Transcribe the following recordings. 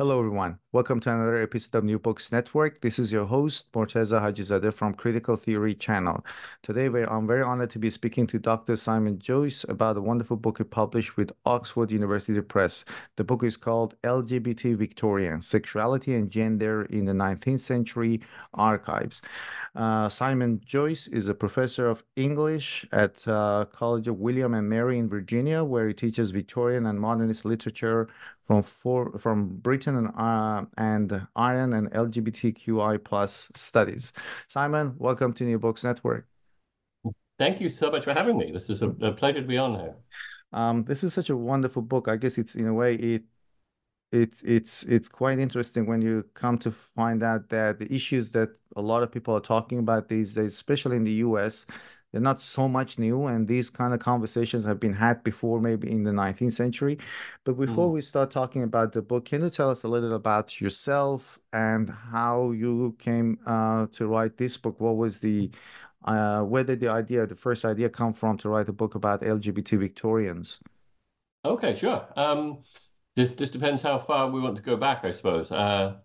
Hello, everyone. Welcome to another episode of New Books Network. This is your host, Morteza Hajizadeh from Critical Theory Channel. Today, I'm very honored to be speaking to Dr. Simon Joyce about a wonderful book he published with Oxford University Press. The book is called LGBT Victorian Sexuality and Gender in the 19th Century Archives. Uh, Simon Joyce is a professor of English at uh, College of William and Mary in Virginia, where he teaches Victorian and modernist literature from for, from Britain and uh, and Ireland and LGBTQI plus studies. Simon, welcome to New Books Network. Thank you so much for having me. This is a, a pleasure to be on here. Um, this is such a wonderful book. I guess it's in a way it it's it's it's quite interesting when you come to find out that the issues that a lot of people are talking about these days, especially in the US, they're not so much new, and these kind of conversations have been had before, maybe in the 19th century. But before mm. we start talking about the book, can you tell us a little about yourself and how you came uh, to write this book? What was the uh, where did the idea, the first idea, come from to write a book about LGBT Victorians? Okay, sure. Um, this this depends how far we want to go back, I suppose. Uh,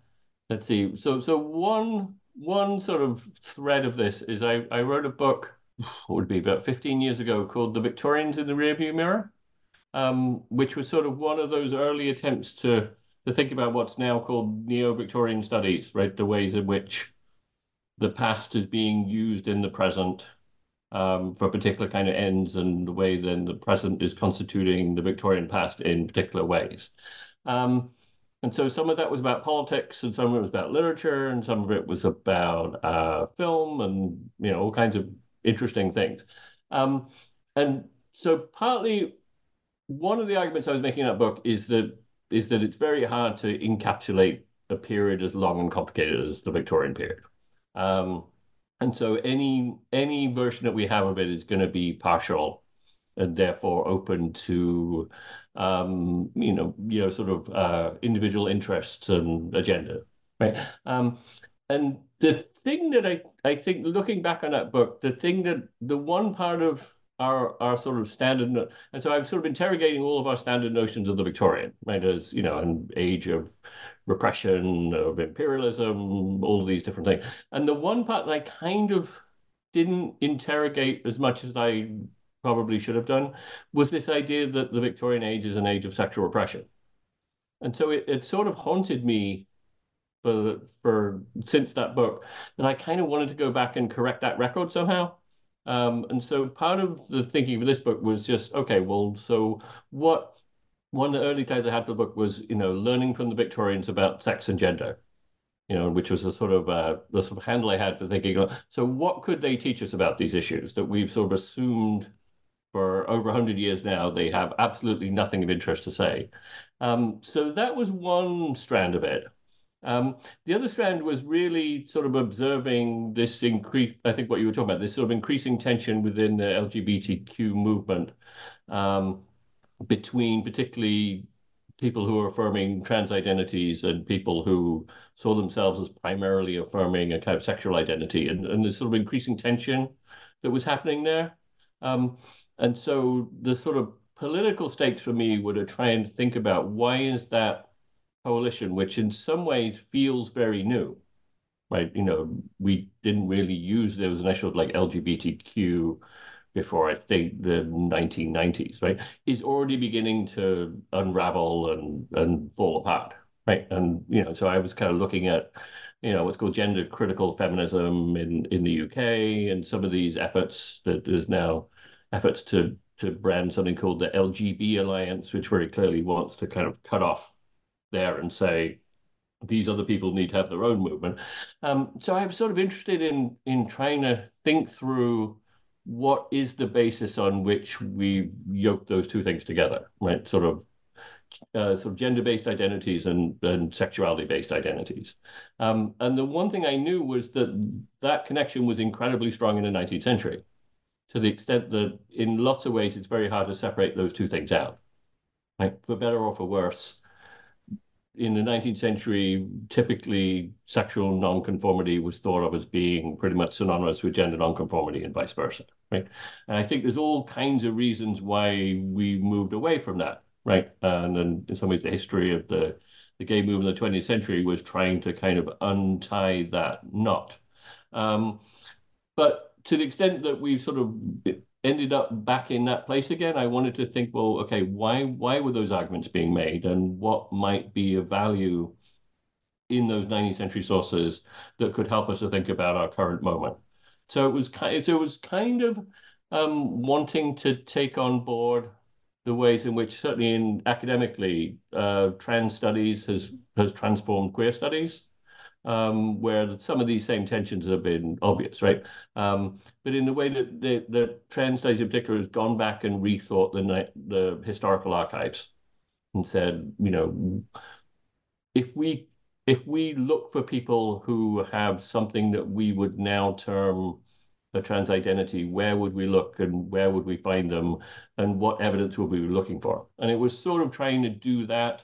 let's see. So so one one sort of thread of this is I, I wrote a book what would be about 15 years ago called The Victorians in the Rearview Mirror, um, which was sort of one of those early attempts to, to think about what's now called neo Victorian studies, right? The ways in which the past is being used in the present um, for particular kind of ends, and the way then the present is constituting the Victorian past in particular ways. Um, and so some of that was about politics, and some of it was about literature, and some of it was about uh, film, and you know all kinds of interesting things. Um, and so partly one of the arguments I was making in that book is that is that it's very hard to encapsulate a period as long and complicated as the Victorian period. Um, and so any any version that we have of it is going to be partial and therefore open to um, you know you know sort of uh, individual interests and agenda, right? Um, and the thing that I, I think looking back on that book, the thing that the one part of our our sort of standard and so I've sort of interrogating all of our standard notions of the Victorian, right, as you know, an age of repression, of imperialism, all these different things. And the one part that I kind of didn't interrogate as much as I probably should have done was this idea that the Victorian age is an age of sexual repression. And so it, it sort of haunted me for for since that book that I kind of wanted to go back and correct that record somehow. Um, and so part of the thinking for this book was just okay, well, so what? One of the early times I had for the book was you know learning from the Victorians about sex and gender, you know, which was a sort of uh, the sort of handle I had for thinking. So what could they teach us about these issues that we've sort of assumed for over 100 years now they have absolutely nothing of interest to say. Um, so that was one strand of it. Um, the other strand was really sort of observing this increase, I think what you were talking about, this sort of increasing tension within the LGBTQ movement um, between particularly people who are affirming trans identities and people who saw themselves as primarily affirming a kind of sexual identity and, and this sort of increasing tension that was happening there. Um, and so the sort of political stakes for me were to try and think about why is that coalition, which in some ways feels very new, right? You know, we didn't really use those initials like LGBTQ before I think the 1990s, right? Is already beginning to unravel and and fall apart, right? And you know, so I was kind of looking at you know what's called gender critical feminism in in the UK and some of these efforts that there's now efforts to to brand something called the LGB Alliance, which very clearly wants to kind of cut off there and say these other people need to have their own movement. Um, so I'm sort of interested in in trying to think through what is the basis on which we yoke those two things together, right? Sort of uh, sort of gender-based identities and, and sexuality-based identities. Um, and the one thing I knew was that that connection was incredibly strong in the 19th century, to the extent that in lots of ways it's very hard to separate those two things out. Right? For better or for worse, in the 19th century, typically sexual nonconformity was thought of as being pretty much synonymous with gender nonconformity and vice versa, right? And I think there's all kinds of reasons why we moved away from that right? And, and in some ways, the history of the the gay movement in the 20th century was trying to kind of untie that knot. Um, but to the extent that we've sort of ended up back in that place again, I wanted to think, well, okay, why why were those arguments being made, and what might be of value in those 19th century sources that could help us to think about our current moment. So it was kind, so it was kind of um, wanting to take on board the ways in which, certainly in academically, uh, trans studies has has transformed queer studies, um, where some of these same tensions have been obvious, right? Um, but in the way that the, the trans studies in particular has gone back and rethought the the historical archives and said, you know, if we if we look for people who have something that we would now term a trans identity, where would we look and where would we find them and what evidence would we be looking for? And it was sort of trying to do that,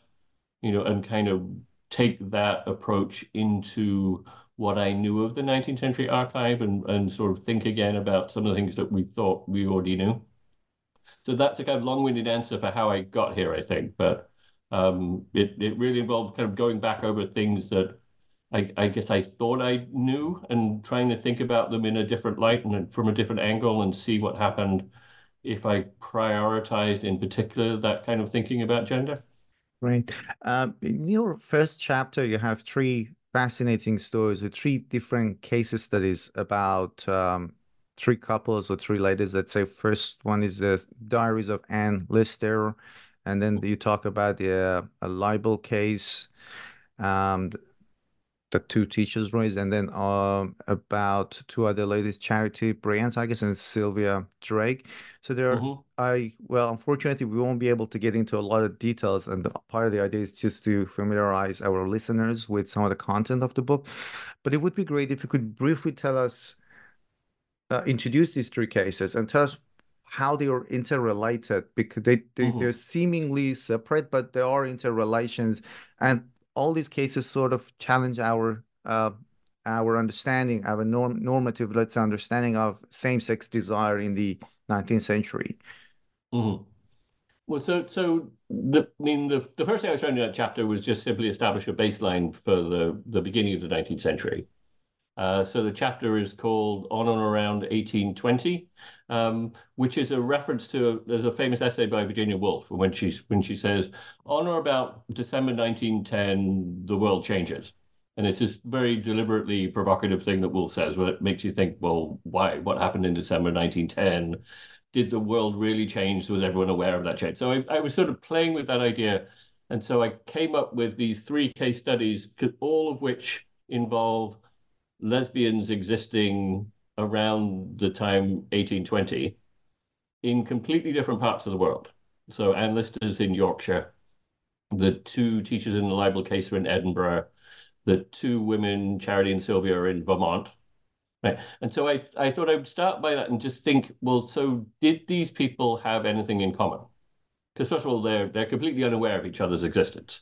you know, and kind of take that approach into what I knew of the 19th century archive and, and sort of think again about some of the things that we thought we already knew. So that's a kind of long-winded answer for how I got here, I think. But um, it, it really involved kind of going back over things that I, I guess I thought I knew and trying to think about them in a different light and from a different angle and see what happened if I prioritized in particular that kind of thinking about gender. Right. Uh, in your first chapter, you have three fascinating stories with three different case studies about um, three couples or three ladies. Let's say first one is the Diaries of Anne Lister, and then you talk about the uh, a libel case. Um, the two teachers raised, and then um, about two other ladies, Charity Bryant, I guess, and Sylvia Drake. So there, mm-hmm. I well, unfortunately, we won't be able to get into a lot of details, and the, part of the idea is just to familiarize our listeners with some of the content of the book. But it would be great if you could briefly tell us, uh, introduce these three cases, and tell us how they are interrelated because they, they mm-hmm. they're seemingly separate, but there are interrelations and all these cases sort of challenge our uh, our understanding, our norm normative, let's say, understanding of same-sex desire in the 19th century. Mm-hmm. Well, so so the I mean the the first thing I was trying to do in that chapter was just simply establish a baseline for the the beginning of the 19th century. Uh, so the chapter is called On and Around 1820, um, which is a reference to there's a famous essay by Virginia Woolf and when she when she says on or about December 1910 the world changes. And it's this very deliberately provocative thing that Woolf says, where it makes you think, well, why? What happened in December 1910? Did the world really change? Was everyone aware of that change? So I, I was sort of playing with that idea. And so I came up with these three case studies, all of which involve lesbians existing around the time 1820 in completely different parts of the world. So Anne Lister's in Yorkshire, the two teachers in the libel case are in Edinburgh, the two women, Charity and Sylvia, are in Vermont. Right. And so I, I thought I would start by that and just think, well, so did these people have anything in common? Because first of all, they're they're completely unaware of each other's existence.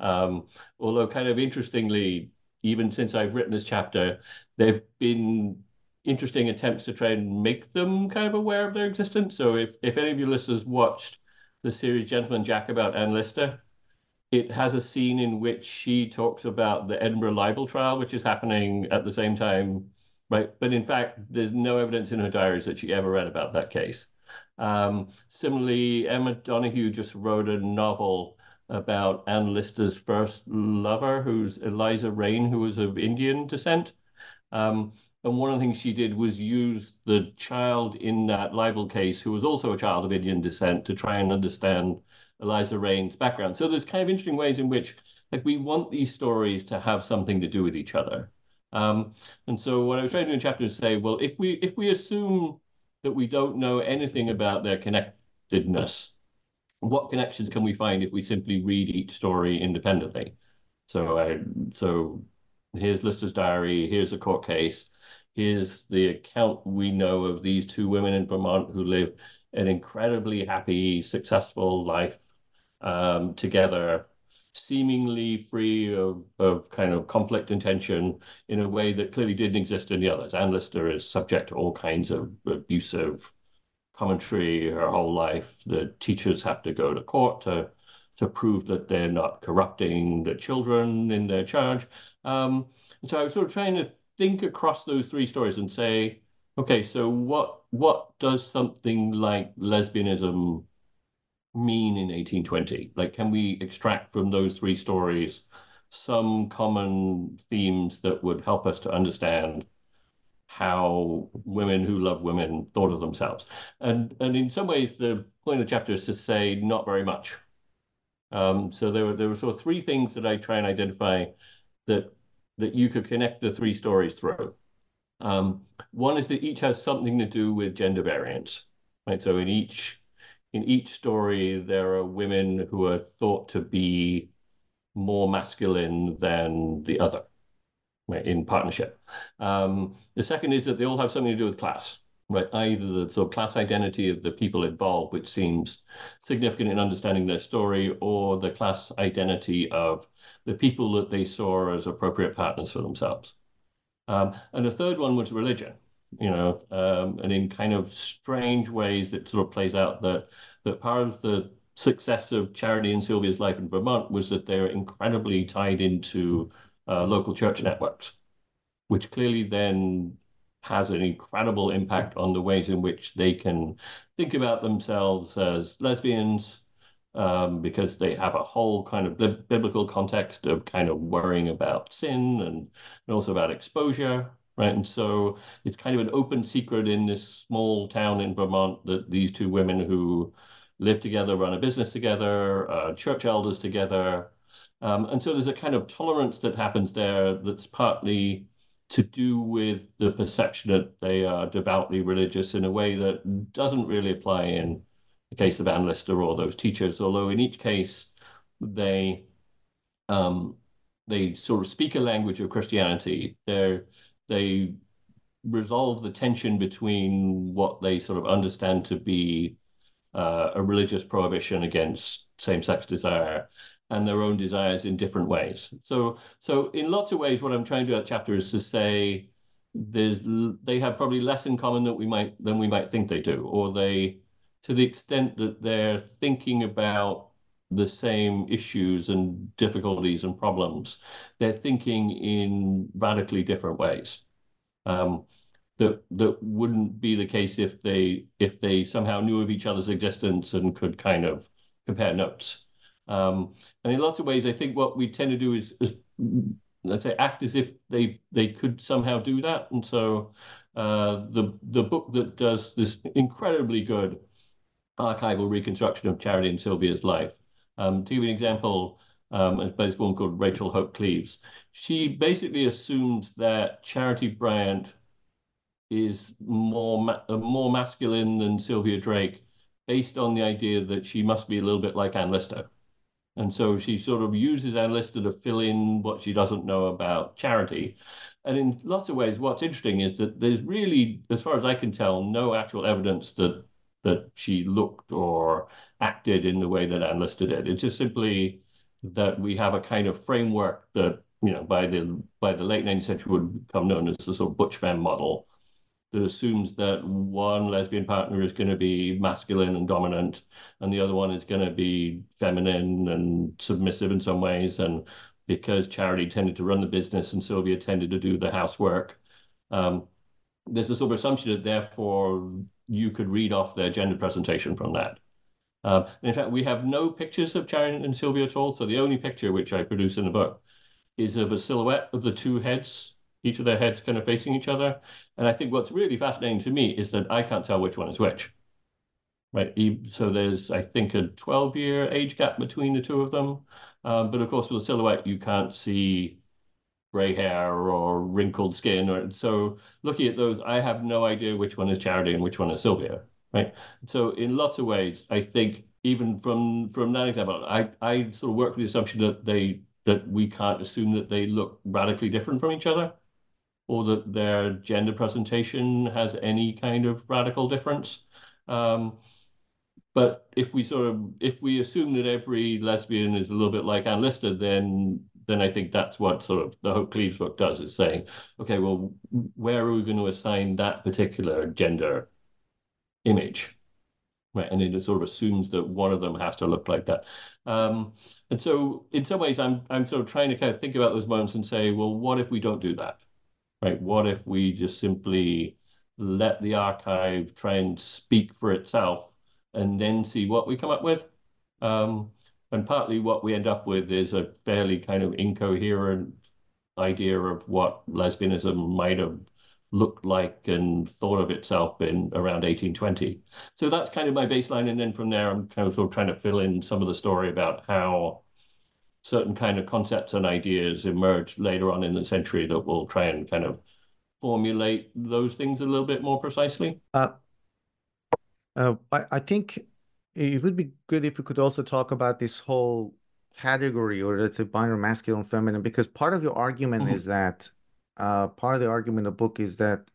Um, although kind of interestingly, even since I've written this chapter, there have been interesting attempts to try and make them kind of aware of their existence. So if, if any of your listeners watched the series Gentleman Jack about Anne Lister, it has a scene in which she talks about the Edinburgh libel trial, which is happening at the same time, right? But in fact, there's no evidence in her diaries that she ever read about that case. Um, similarly, Emma Donoghue just wrote a novel about Anne Lister's first lover, who's Eliza Raine, who was of Indian descent. Um, and one of the things she did was use the child in that libel case, who was also a child of Indian descent, to try and understand Eliza Raine's background. So there's kind of interesting ways in which, like, we want these stories to have something to do with each other. Um, and so what I was trying to do in chapter is say, well, if we if we assume that we don't know anything about their connectedness. What connections can we find if we simply read each story independently? So, so here's Lister's diary. Here's a court case. Here's the account we know of these two women in Vermont who live an incredibly happy, successful life um, together seemingly free of, of kind of conflict and tension in a way that clearly didn't exist in the others. Anne Lister is subject to all kinds of abusive commentary her whole life. The teachers have to go to court to to prove that they're not corrupting the children in their charge. Um, so I was sort of trying to think across those three stories and say, okay, so what what does something like lesbianism mean in 1820? Like, can we extract from those three stories some common themes that would help us to understand how women who love women thought of themselves? And and in some ways, the point of the chapter is to say not very much. Um, so there were there were sort of three things that I try and identify that that you could connect the three stories through. Um, one is that each has something to do with gender variance, right? So in each in each story, there are women who are thought to be more masculine than the other in partnership. Um, the second is that they all have something to do with class, right? Either the sort of class identity of the people involved, which seems significant in understanding their story, or the class identity of the people that they saw as appropriate partners for themselves. Um, and the third one was religion, you know, um, and in kind of strange ways, it sort of plays out that that part of the success of Charity and Sylvia's life in Vermont was that they're incredibly tied into uh, local church networks, which clearly then has an incredible impact on the ways in which they can think about themselves as lesbians, um, because they have a whole kind of biblical context of kind of worrying about sin and, and also about exposure right? And so it's kind of an open secret in this small town in Vermont that these two women who live together, run a business together, uh, church elders together. Um, and so there's a kind of tolerance that happens there that's partly to do with the perception that they are devoutly religious in a way that doesn't really apply in the case of Anne Lister or those teachers, although in each case they um, they sort of speak a language of Christianity. They they resolve the tension between what they sort of understand to be uh, a religious prohibition against same-sex desire and their own desires in different ways. So, so in lots of ways, what I'm trying to do at chapter is to say there's they have probably less in common that we might than we might think they do, or they, to the extent that they're thinking about the same issues and difficulties and problems, they're thinking in radically different ways. Um, that that wouldn't be the case if they if they somehow knew of each other's existence and could kind of compare notes. Um, and in lots of ways, I think what we tend to do is, is let's say act as if they they could somehow do that. And so uh, the the book that does this incredibly good archival reconstruction of Charity and Sylvia's life. Um, to give you an example, um, this woman called Rachel Hope Cleves, she basically assumed that Charity Bryant is more ma- uh, more masculine than Sylvia Drake, based on the idea that she must be a little bit like Anne Lister. And so she sort of uses Anne Lister to fill in what she doesn't know about charity. And in lots of ways, what's interesting is that there's really, as far as I can tell, no actual evidence that that she looked or acted in the way that Anne Lister did. It's just simply that we have a kind of framework that, you know, by the by the late 19th century would become known as the sort of butch femme model, that assumes that one lesbian partner is going to be masculine and dominant, and the other one is going to be feminine and submissive in some ways. And because Charity tended to run the business and Sylvia tended to do the housework, um, there's a sort of assumption that therefore you could read off their gender presentation from that. Um, in fact, we have no pictures of Charity and Sylvia at all. So the only picture which I produce in the book is of a silhouette of the two heads each of their heads kind of facing each other. And I think what's really fascinating to me is that I can't tell which one is which. Right. So there's, I think, a 12 year age gap between the two of them. Um, but of course, with a silhouette, you can't see gray hair or wrinkled skin. Or so looking at those, I have no idea which one is Charity and which one is Sylvia, right? So in lots of ways, I think even from from that example, I I sort of work with the assumption that they that we can't assume that they look radically different from each other, or that their gender presentation has any kind of radical difference. Um, but if we sort of if we assume that every lesbian is a little bit like Anne Lister, then then I think that's what sort of the Hope Cleves book does is saying, okay, well, where are we going to assign that particular gender image? Right, and it sort of assumes that one of them has to look like that. Um, and so, in some ways, I'm I'm sort of trying to kind of think about those moments and say, well, what if we don't do that? Right? What if we just simply let the archive try and speak for itself, and then see what we come up with? Um, and partly what we end up with is a fairly kind of incoherent idea of what lesbianism might have looked like and thought of itself in around 1820. So that's kind of my baseline. And then from there, I'm kind of sort of trying to fill in some of the story about how certain kind of concepts and ideas emerge later on in the century that will try and kind of formulate those things a little bit more precisely. Uh, uh, I, I think it would be good if we could also talk about this whole category or the binary masculine feminine because part of your argument mm-hmm. is that uh, part of the argument of the book is that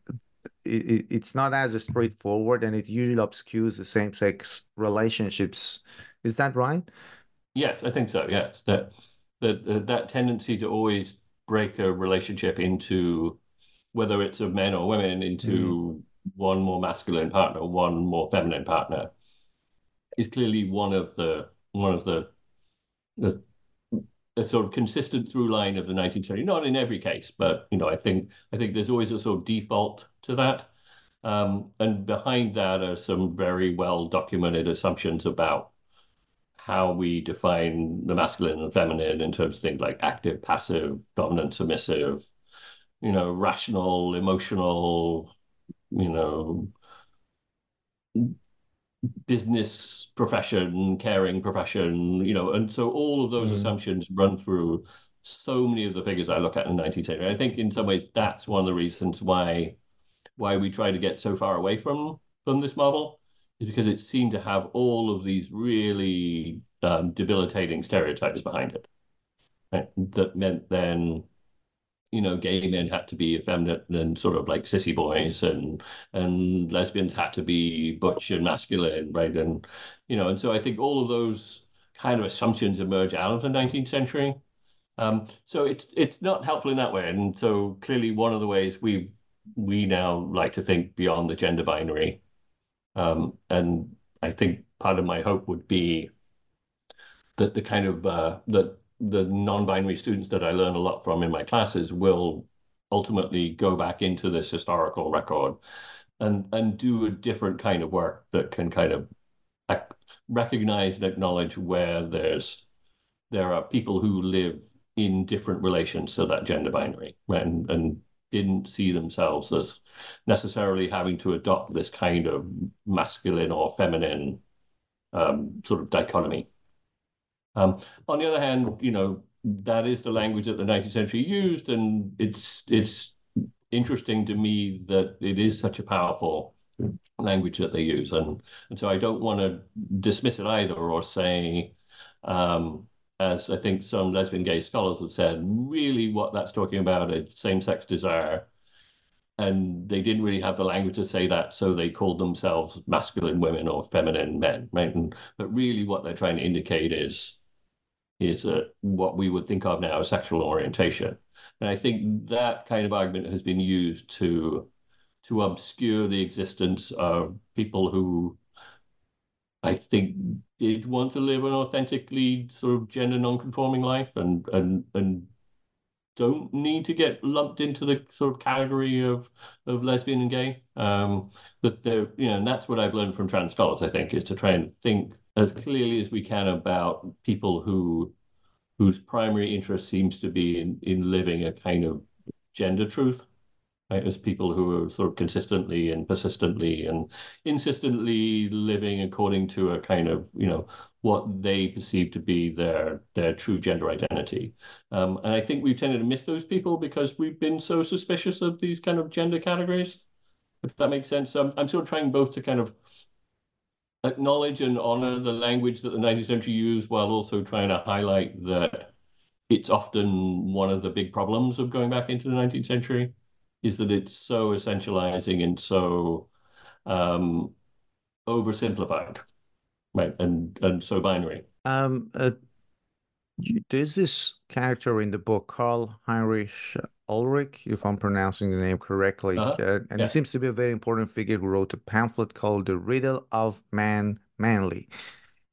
it, it's not as straightforward and it usually obscures the same-sex relationships is that right yes i think so yes that that that tendency to always break a relationship into whether it's of men or women into mm. one more masculine partner one more feminine partner is clearly one of the one of the the a sort of consistent through line of the 19th century. Not in every case, but you know, I think I think there's always a sort of default to that. Um, and behind that are some very well documented assumptions about how we define the masculine and feminine in terms of things like active, passive, dominant, submissive, you know, rational, emotional, you know, business profession, caring profession, you know, and so all of those mm. assumptions run through so many of the figures I look at in the 19th century. I think in some ways that's one of the reasons why why we try to get so far away from from this model is because it seemed to have all of these really um, debilitating stereotypes behind it. Right? That meant then you know, gay men had to be effeminate and sort of like sissy boys, and and lesbians had to be butch and masculine, right? And you know, and so I think all of those kind of assumptions emerge out of the 19th century. Um, so it's it's not helpful in that way, and so clearly one of the ways we we now like to think beyond the gender binary, um, and I think part of my hope would be that the kind of uh, that the non-binary students that I learn a lot from in my classes will ultimately go back into this historical record and and do a different kind of work that can kind of recognize and acknowledge where there's there are people who live in different relations to that gender binary and and didn't see themselves as necessarily having to adopt this kind of masculine or feminine um, sort of dichotomy. Um, on the other hand, you know, that is the language that the 19th century used, and it's it's interesting to me that it is such a powerful language that they use, and and so I don't want to dismiss it either or say, um, as I think some lesbian gay scholars have said, really what that's talking about is same-sex desire, and they didn't really have the language to say that, so they called themselves masculine women or feminine men, right? And, but really, what they're trying to indicate is is uh, what we would think of now as sexual orientation. And I think that kind of argument has been used to to obscure the existence of people who I think did want to live an authentically sort of gender non-conforming life and and and don't need to get lumped into the sort of category of of lesbian and gay. Um, that they're you know, and that's what I've learned from trans scholars. I think is to try and think as clearly as we can about people who whose primary interest seems to be in, in living a kind of gender truth right? As people who are sort of consistently and persistently and insistently living according to a kind of, you know, what they perceive to be their their true gender identity. Um, and I think we've tended to miss those people because we've been so suspicious of these kind of gender categories, if that makes sense. So I'm, I'm sort of trying both to kind of acknowledge and honor the language that the 19th century used while also trying to highlight that it's often one of the big problems of going back into the 19th century is that it's so essentializing and so um, oversimplified, right? And and so binary. Um, uh, there's this character in the book, Karl Heinrich Ulrich, if I'm pronouncing the name correctly, Uh-huh. uh, and Yeah. he seems to be a very important figure who wrote a pamphlet called "The Riddle of Man Manly,"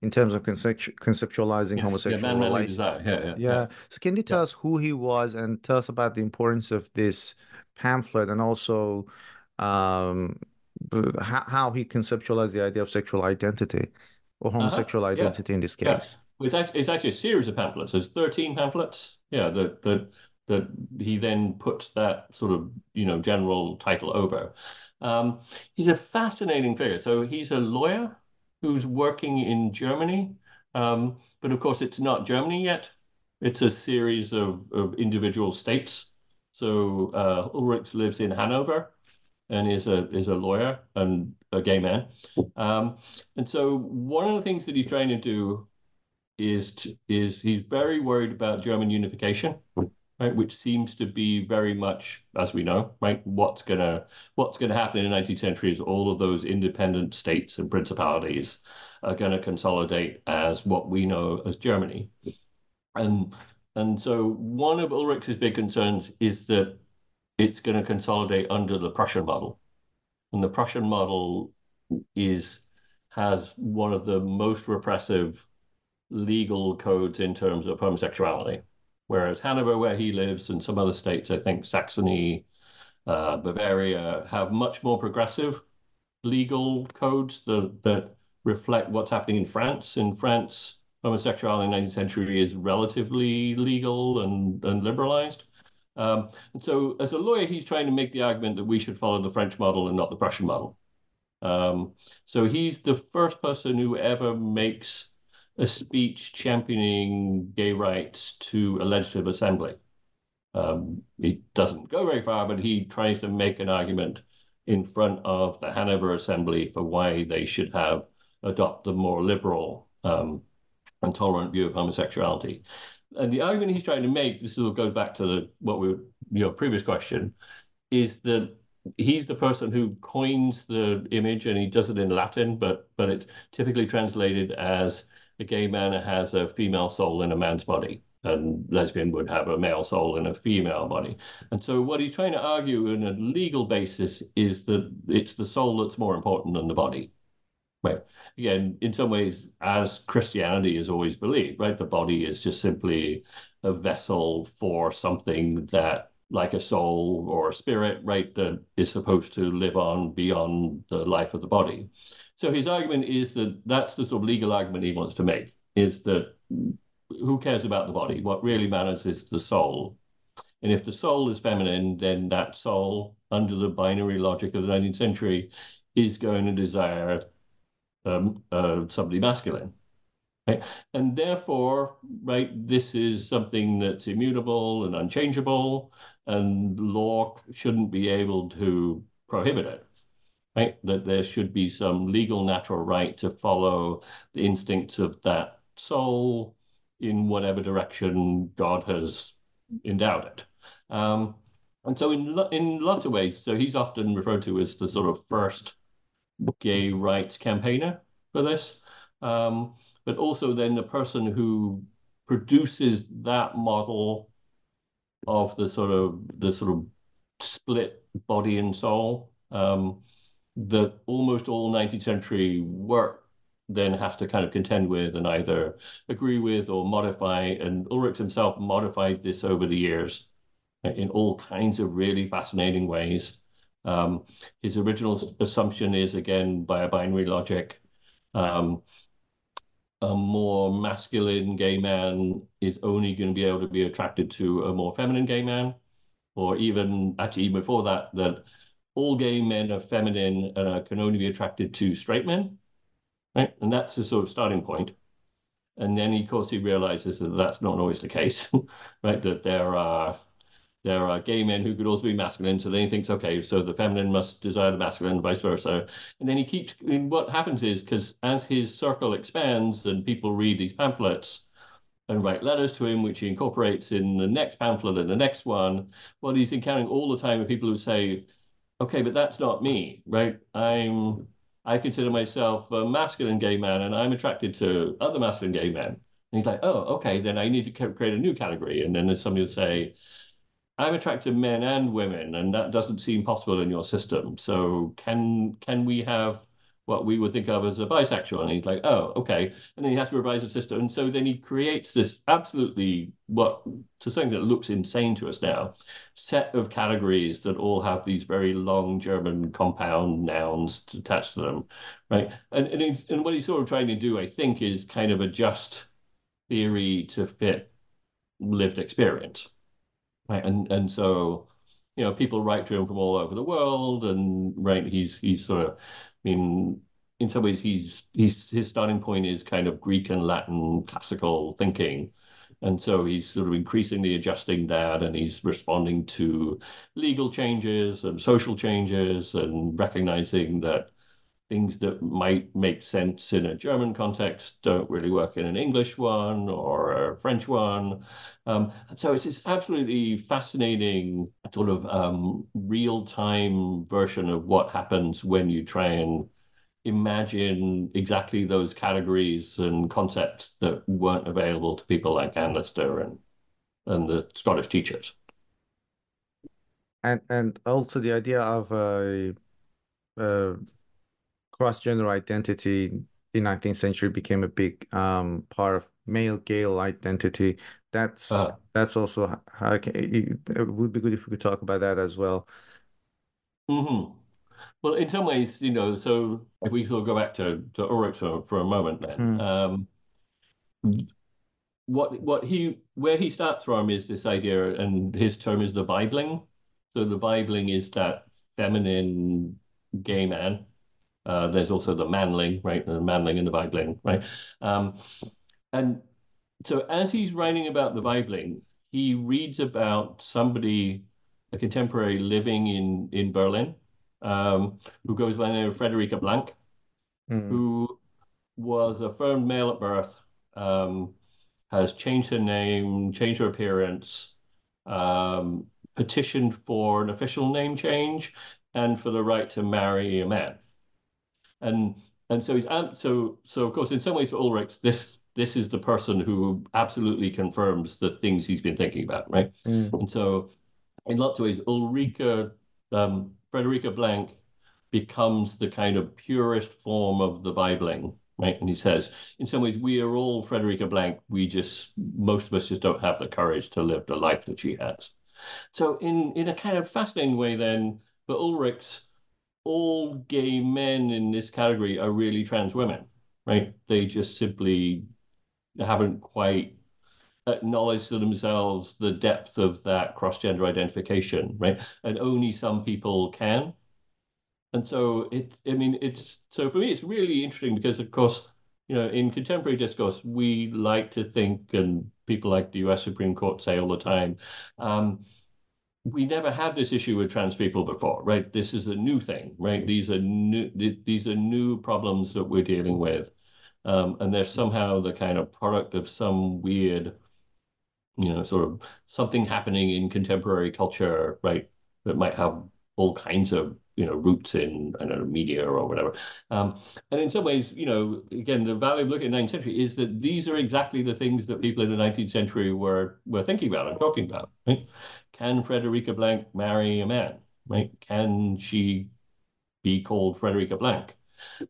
in terms of concept- conceptualizing Yeah, homosexual manly relations. Yeah, yeah, Yeah. So can you tell Yeah. us who he was and tell us about the importance of this pamphlet and also um, how, how he conceptualized the idea of sexual identity or homosexual yeah. identity in this case? It's actually, it's actually a series of pamphlets. There's 13 pamphlets. Yeah, that that that he then puts that sort of you know general title over. Um, he's a fascinating figure. So he's a lawyer who's working in Germany, um, but of course it's not Germany yet. It's a series of, of individual states. So uh, Ulrich lives in Hanover and is a is a lawyer and a gay man. Um, and so one of the things that he's trying to do is to, is he's very worried about German unification, right? Which seems to be very much, as we know, right? What's gonna what's gonna happen in the 19th century is all of those independent states and principalities are gonna consolidate as what we know as Germany, and and so one of Ulrich's big concerns is that it's to consolidate under the Prussian model, and the Prussian model is has one of the most repressive legal codes in terms of homosexuality. Whereas Hanover, where he lives, and some other states, I think Saxony, uh, Bavaria, have much more progressive legal codes that, that reflect what's happening in France. In France, homosexuality in the 19th century is relatively legal and, and liberalized. Um, and so, as a lawyer, he's trying to make the argument that we should follow the French model and not the Prussian model. Um, so, he's the first person who ever makes a speech championing gay rights to a legislative assembly. Um, he doesn't go very far, but he tries to make an argument in front of the Hanover Assembly for why they should have adopt the more liberal um, and tolerant view of homosexuality. And the argument he's trying to make, this will go back to the, what we your previous question, is that he's the person who coins the image, and he does it in Latin, but but it's typically translated as a gay man has a female soul in a man's body, and lesbian would have a male soul in a female body. And so what he's trying to argue in a legal basis is that it's the soul that's more important than the body. Right. Again, in some ways, as Christianity has always believed, right, the body is just simply a vessel for something that, like a soul or a spirit, right, that is supposed to live on beyond the life of the body. So his argument is that that's the sort of legal argument he wants to make is that who cares about the body? What really matters is the soul. And if the soul is feminine, then that soul, under the binary logic of the 19th century, is going to desire um, uh, somebody masculine. Right? And therefore, right, this is something that's immutable and unchangeable, and law shouldn't be able to prohibit it. Right? That there should be some legal natural right to follow the instincts of that soul in whatever direction God has endowed it. Um, and so, in in lots of ways, so he's often referred to as the sort of first gay rights campaigner for this, um, but also then the person who produces that model of the sort of the sort of split body and soul um, that almost all 19th century work then has to kind of contend with and either agree with or modify. And Ulrich himself modified this over the years in all kinds of really fascinating ways. Um, his original assumption is again by a binary logic. Um, a more masculine gay man is only going to be able to be attracted to a more feminine gay man. or even actually even before that, that all gay men are feminine and uh, can only be attracted to straight men, right? And that's the sort of starting point. And then, of course, he realizes that that's not always the case, right? That there are there are gay men who could also be masculine. So then he thinks, okay, so the feminine must desire the masculine, vice versa. And then he keeps. I mean, what happens is because as his circle expands and people read these pamphlets and write letters to him, which he incorporates in the next pamphlet and the next one, what he's encountering all the time are people who say, okay, but that's not me, right? I'm I consider myself a masculine gay man and I'm attracted to other masculine gay men. And he's like, oh, okay, then I need to create a new category. And then there's somebody who say, I'm attracted to men and women, and that doesn't seem possible in your system. So can can we have what we would think of as a bisexual. And he's like, oh, okay. And then he has to revise the system. And so then he creates this absolutely what to something that looks insane to us now, set of categories that all have these very long German compound nouns attached to them. Right. And and, and what he's sort of trying to do, I think, is kind of adjust theory to fit lived experience. Right. And and so you know, people write to him from all over the world, and right, he's he's sort of mean, in some ways, he's he's his starting point is kind of Greek and Latin classical thinking. And so he's sort of increasingly adjusting that and he's responding to legal changes and social changes and recognizing that things that might make sense in a German context don't really work in an English one or a French one. Um, so it's this absolutely fascinating sort of um, real time version of what happens when you try and imagine exactly those categories and concepts that weren't available to people like Anne Lister and, and the Scottish teachers. And, and also the idea of a, a cross-gender identity in 19th century became a big um, part of male Gael identity. That's uh, that's also how can, it would be good if we could talk about that as well. Mm-hmm. Well, in some ways, you know, so if we sort of go back to to Ulrich for, for a moment, then mm. um, what what he where he starts from is this idea, and his term is the Weibling. So the Weibling is that feminine gay man uh, there's also the manling, right? The manling and the Weibling, right? Um, and so as he's writing about the Weibling, he reads about somebody, a contemporary living in in Berlin, um, who goes by the name of Frederica Blank, mm. who was affirmed male at birth, um, has changed her name, changed her appearance, um, petitioned for an official name change, and for the right to marry a man and and so he's so so of course in some ways for Ulrich this this is the person who absolutely confirms the things he's been thinking about, right? Mm. And so in lots of ways, Ulrika um, Frederica Blank becomes the kind of purest form of the Weibling, right? And he says, in some ways, we are all Frederica Blank. We just most of us just don't have the courage to live the life that she has. So in in a kind of fascinating way, then, for Ulrich's all gay men in this category are really trans women, right? They just simply haven't quite acknowledged to themselves the depth of that cross gender identification, right? And only some people can. And so it, I mean, it's so for me, it's really interesting because, of course, you know, in contemporary discourse, we like to think, and people like the US Supreme Court say all the time, um, we never had this issue with trans people before, right? This is a new thing, right? These are new these are new problems that we're dealing with. Um, and they're somehow the kind of product of some weird, you know, sort of something happening in contemporary culture, right? That might have all kinds of you know roots in I don't know media or whatever. Um, and in some ways, you know, again, the value of looking at the 19th century is that these are exactly the things that people in the 19th century were were thinking about and talking about. Right? Can Frederica Blank marry a man? Right? Can she be called Frederica Blank?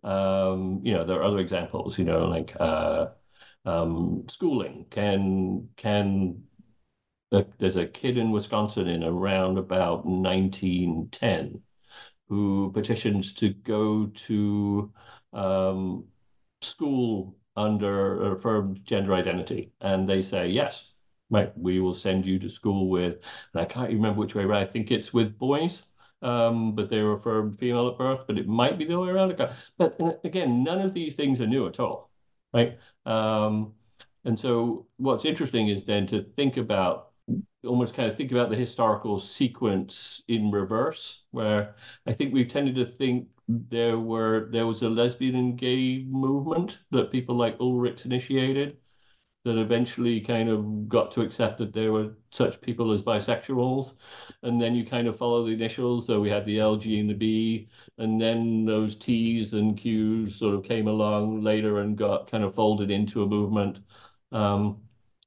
Um, you know, there are other examples. You know, like uh, um, schooling. Can can there's a kid in Wisconsin in around about 1910 who petitions to go to um, school under affirmed gender identity, and they say yes, right? We will send you to school with, and I can't remember which way around. I think it's with boys, um, but they were for female at birth, but it might be the other way around. But uh, again, none of these things are new at all, right? Um, and so what's interesting is then to think about almost kind of think about the historical sequence in reverse, where I think we've tended to think there were there was a lesbian and gay movement that people like Ulrichs initiated that eventually kind of got to accept that there were such people as bisexuals. And then you kind of follow the initials. So we had the L, G, and the B. And then those T's and Q's sort of came along later and got kind of folded into a movement. Um,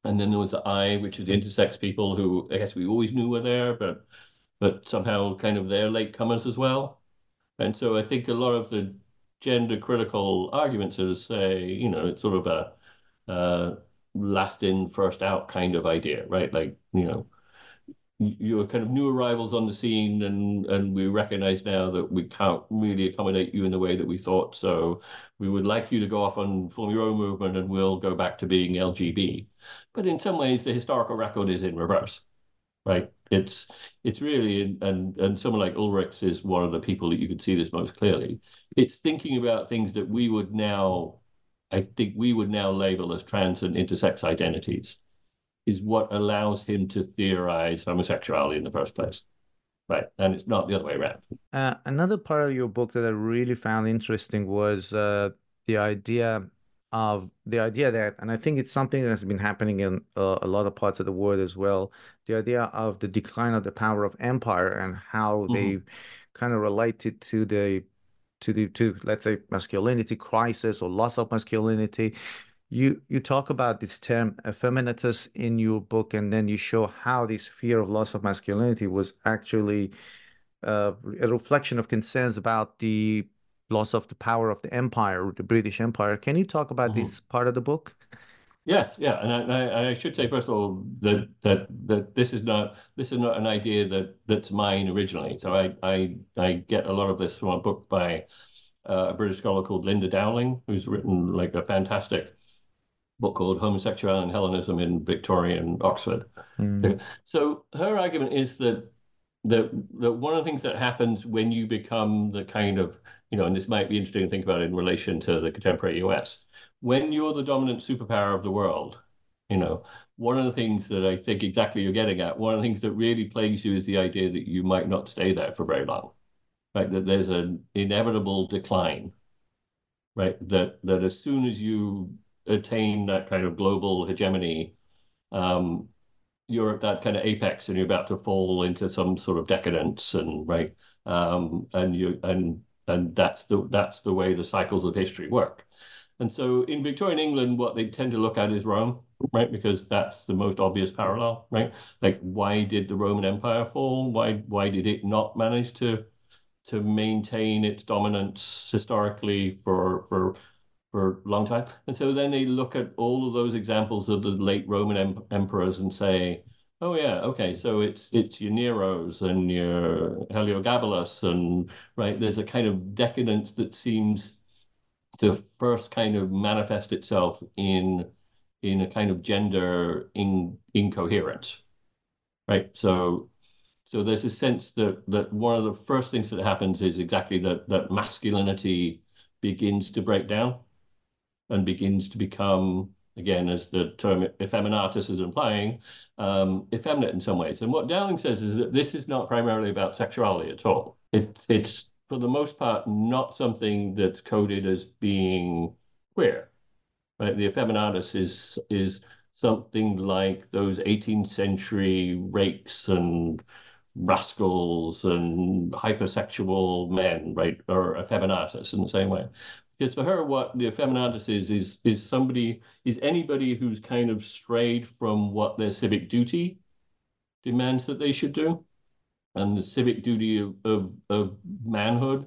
and then there was the I, which is the intersex people who I guess we always knew were there, but but somehow kind of they're latecomers as well. And so I think a lot of the gender critical arguments are to say, you know, it's sort of a uh, last in, first out kind of idea, right? Like, you know, you're kind of new arrivals on the scene and and we recognize now that we can't really accommodate you in the way that we thought. So we would like you to go off and form your own movement and we'll go back to being lgb but in some ways the historical record is in reverse right? It's it's really and and someone like ulrichs is one of the people that you could see this most clearly. It's thinking about things that we would now I think we would now label as trans and intersex identities, is what allows him to theorize homosexuality in the first place. Right. And it's not the other way around. Uh, another part of your book that I really found interesting was uh, the idea of the idea that, and I think it's something that has been happening in uh, a lot of parts of the world as well, the idea of the decline of the power of empire and how mm-hmm. they kind of related to the to the to let's say masculinity crisis or loss of masculinity you you talk about this term effeminatus in your book and then you show how this fear of loss of masculinity was actually uh, a reflection of concerns about the loss of the power of the empire the british empire can you talk about mm-hmm. this part of the book Yes, yeah, and I, I, should say first of all that that that this is not this is not an idea that that's mine originally. So I I I get a lot of this from a book by uh, a British scholar called Linda Dowling, who's written like a fantastic book called Homosexuality and Hellenism in Victorian Oxford. Mm. So her argument is that that that one of the things that happens when you become the kind of you know, and this might be interesting to think about in relation to the contemporary US when you're the dominant superpower of the world, you know, one of the things that I think exactly you're getting at, one of the things that really plagues you is the idea that you might not stay there for very long, right? That there's an inevitable decline, right? That that as soon as you attain that kind of global hegemony, um, you're at that kind of apex and you're about to fall into some sort of decadence and right, um, and you and and that's the that's the way the cycles of history work. And so in Victorian England, what they tend to look at is Rome, right? Because that's the most obvious parallel, right? Like, why did the Roman Empire fall? Why why did it not manage to to maintain its dominance historically for for for a long time? And so then they look at all of those examples of the late Roman em emperors and say, oh yeah, okay, so it's it's your Neros and your Heliogabalus and right. There's a kind of decadence that seems to first kind of manifest itself in in a kind of gender in incoherence right? So so there's a sense that that one of the first things that happens is exactly that that masculinity begins to break down and begins to become again as the term effeminatus is implying um, effeminate in some ways. And what dowling says is that this is not primarily about sexuality at all. It, it's for the most part, not something that's coded as being queer. Right? The effeminatus is is something like those 18th century rakes and rascals and hypersexual men, right, or effeminatus in the same way. Because for her, what the effeminatus is is is somebody is anybody who's kind of strayed from what their civic duty demands that they should do and the civic duty of, of, of manhood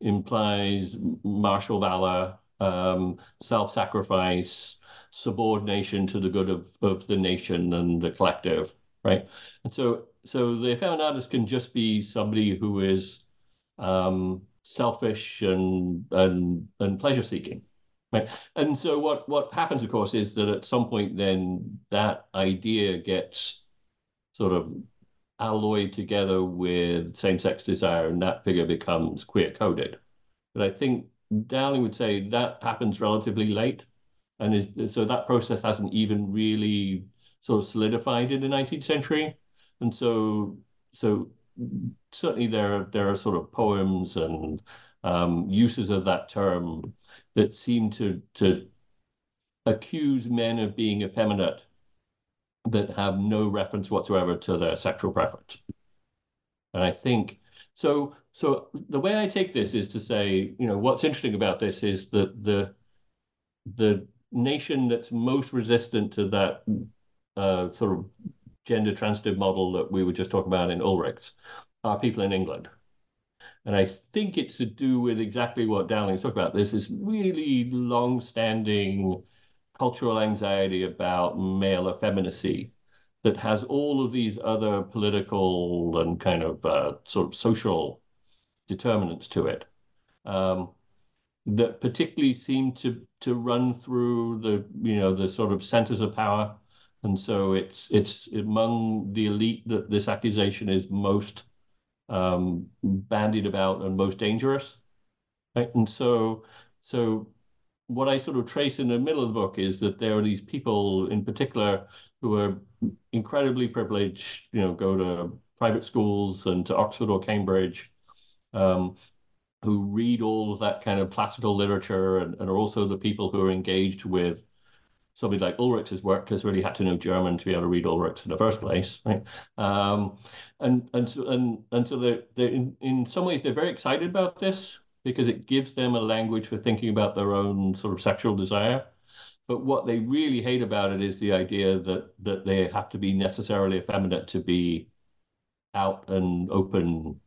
implies martial valor, um, self-sacrifice, subordination to the good of, of the nation and the collective, right? And so, so the effeminatus can just be somebody who is um, selfish and and and pleasure seeking, Right. And so what what happens, of course, is that at some point then that idea gets sort of alloyed together with same-sex desire, and that figure becomes queer coded. But I think Dowling would say that happens relatively late, and is, so that process hasn't even really sort of solidified in the 19th century. And so so certainly there there are sort of poems and um, uses of that term that seem to to accuse men of being effeminate that have no reference whatsoever to their sexual preference. And I think so. So the way I take this is to say, you know, what's interesting about this is that the the nation that's most resistant to that uh, sort of gender transitive model that we were just talking about in Ulrichs are people in England. And I think it's to do with exactly what Dowling's talking about. There's this really long-standing cultural anxiety about male effeminacy that has all of these other political and kind of uh, sort of social determinants to it um, that particularly seem to to run through the you know the sort of centers of power and so it's it's among the elite that this accusation is most um, bandied about and most dangerous. Right? And so so what I sort of trace in the middle of the book is that there are these people in particular who are incredibly privileged, you know, go to private schools and to Oxford or Cambridge, um, who read all of that kind of classical literature and, and, are also the people who are engaged with somebody like Ulrich's work has really had to know German to be able to read Ulrichs in the first place, right? Um, and and so and and so they're, they're in, in some ways they're very excited about this because it gives them a language for thinking about their own sort of sexual desire. But what they really hate about it is the idea that that they have to be necessarily effeminate to be out and open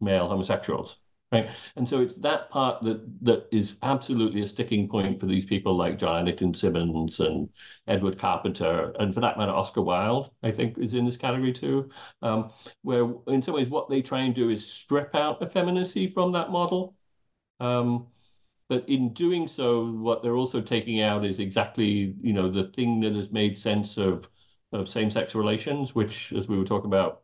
male homosexuals right? And so it's that part that that is absolutely a sticking point for these people like John Addington Symonds and Edward Carpenter, and for that matter, Oscar Wilde, I think, is in this category too, um, where in some ways what they try and do is strip out effeminacy from that model. Um, but in doing so, what they're also taking out is exactly, you know, the thing that has made sense of of same-sex relations, which, as we were talking about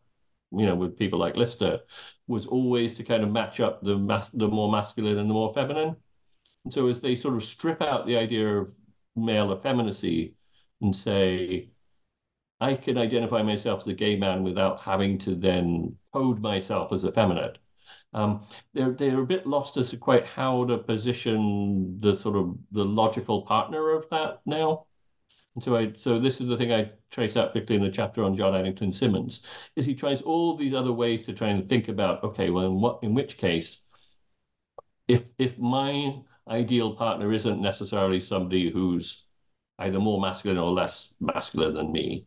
you know, with people like Lister, was always to kind of match up the mas- the more masculine and the more feminine. And so as they sort of strip out the idea of male effeminacy and say, I can identify myself as a gay man without having to then code myself as effeminate. Um, they're they're a bit lost as to quite how to position the sort of the logical partner of that now. And so I so this is the thing I trace out quickly in the chapter on John Addington Symonds, is he tries all these other ways to try and think about, okay, well, in what in which case, if if my ideal partner isn't necessarily somebody who's either more masculine or less masculine than me,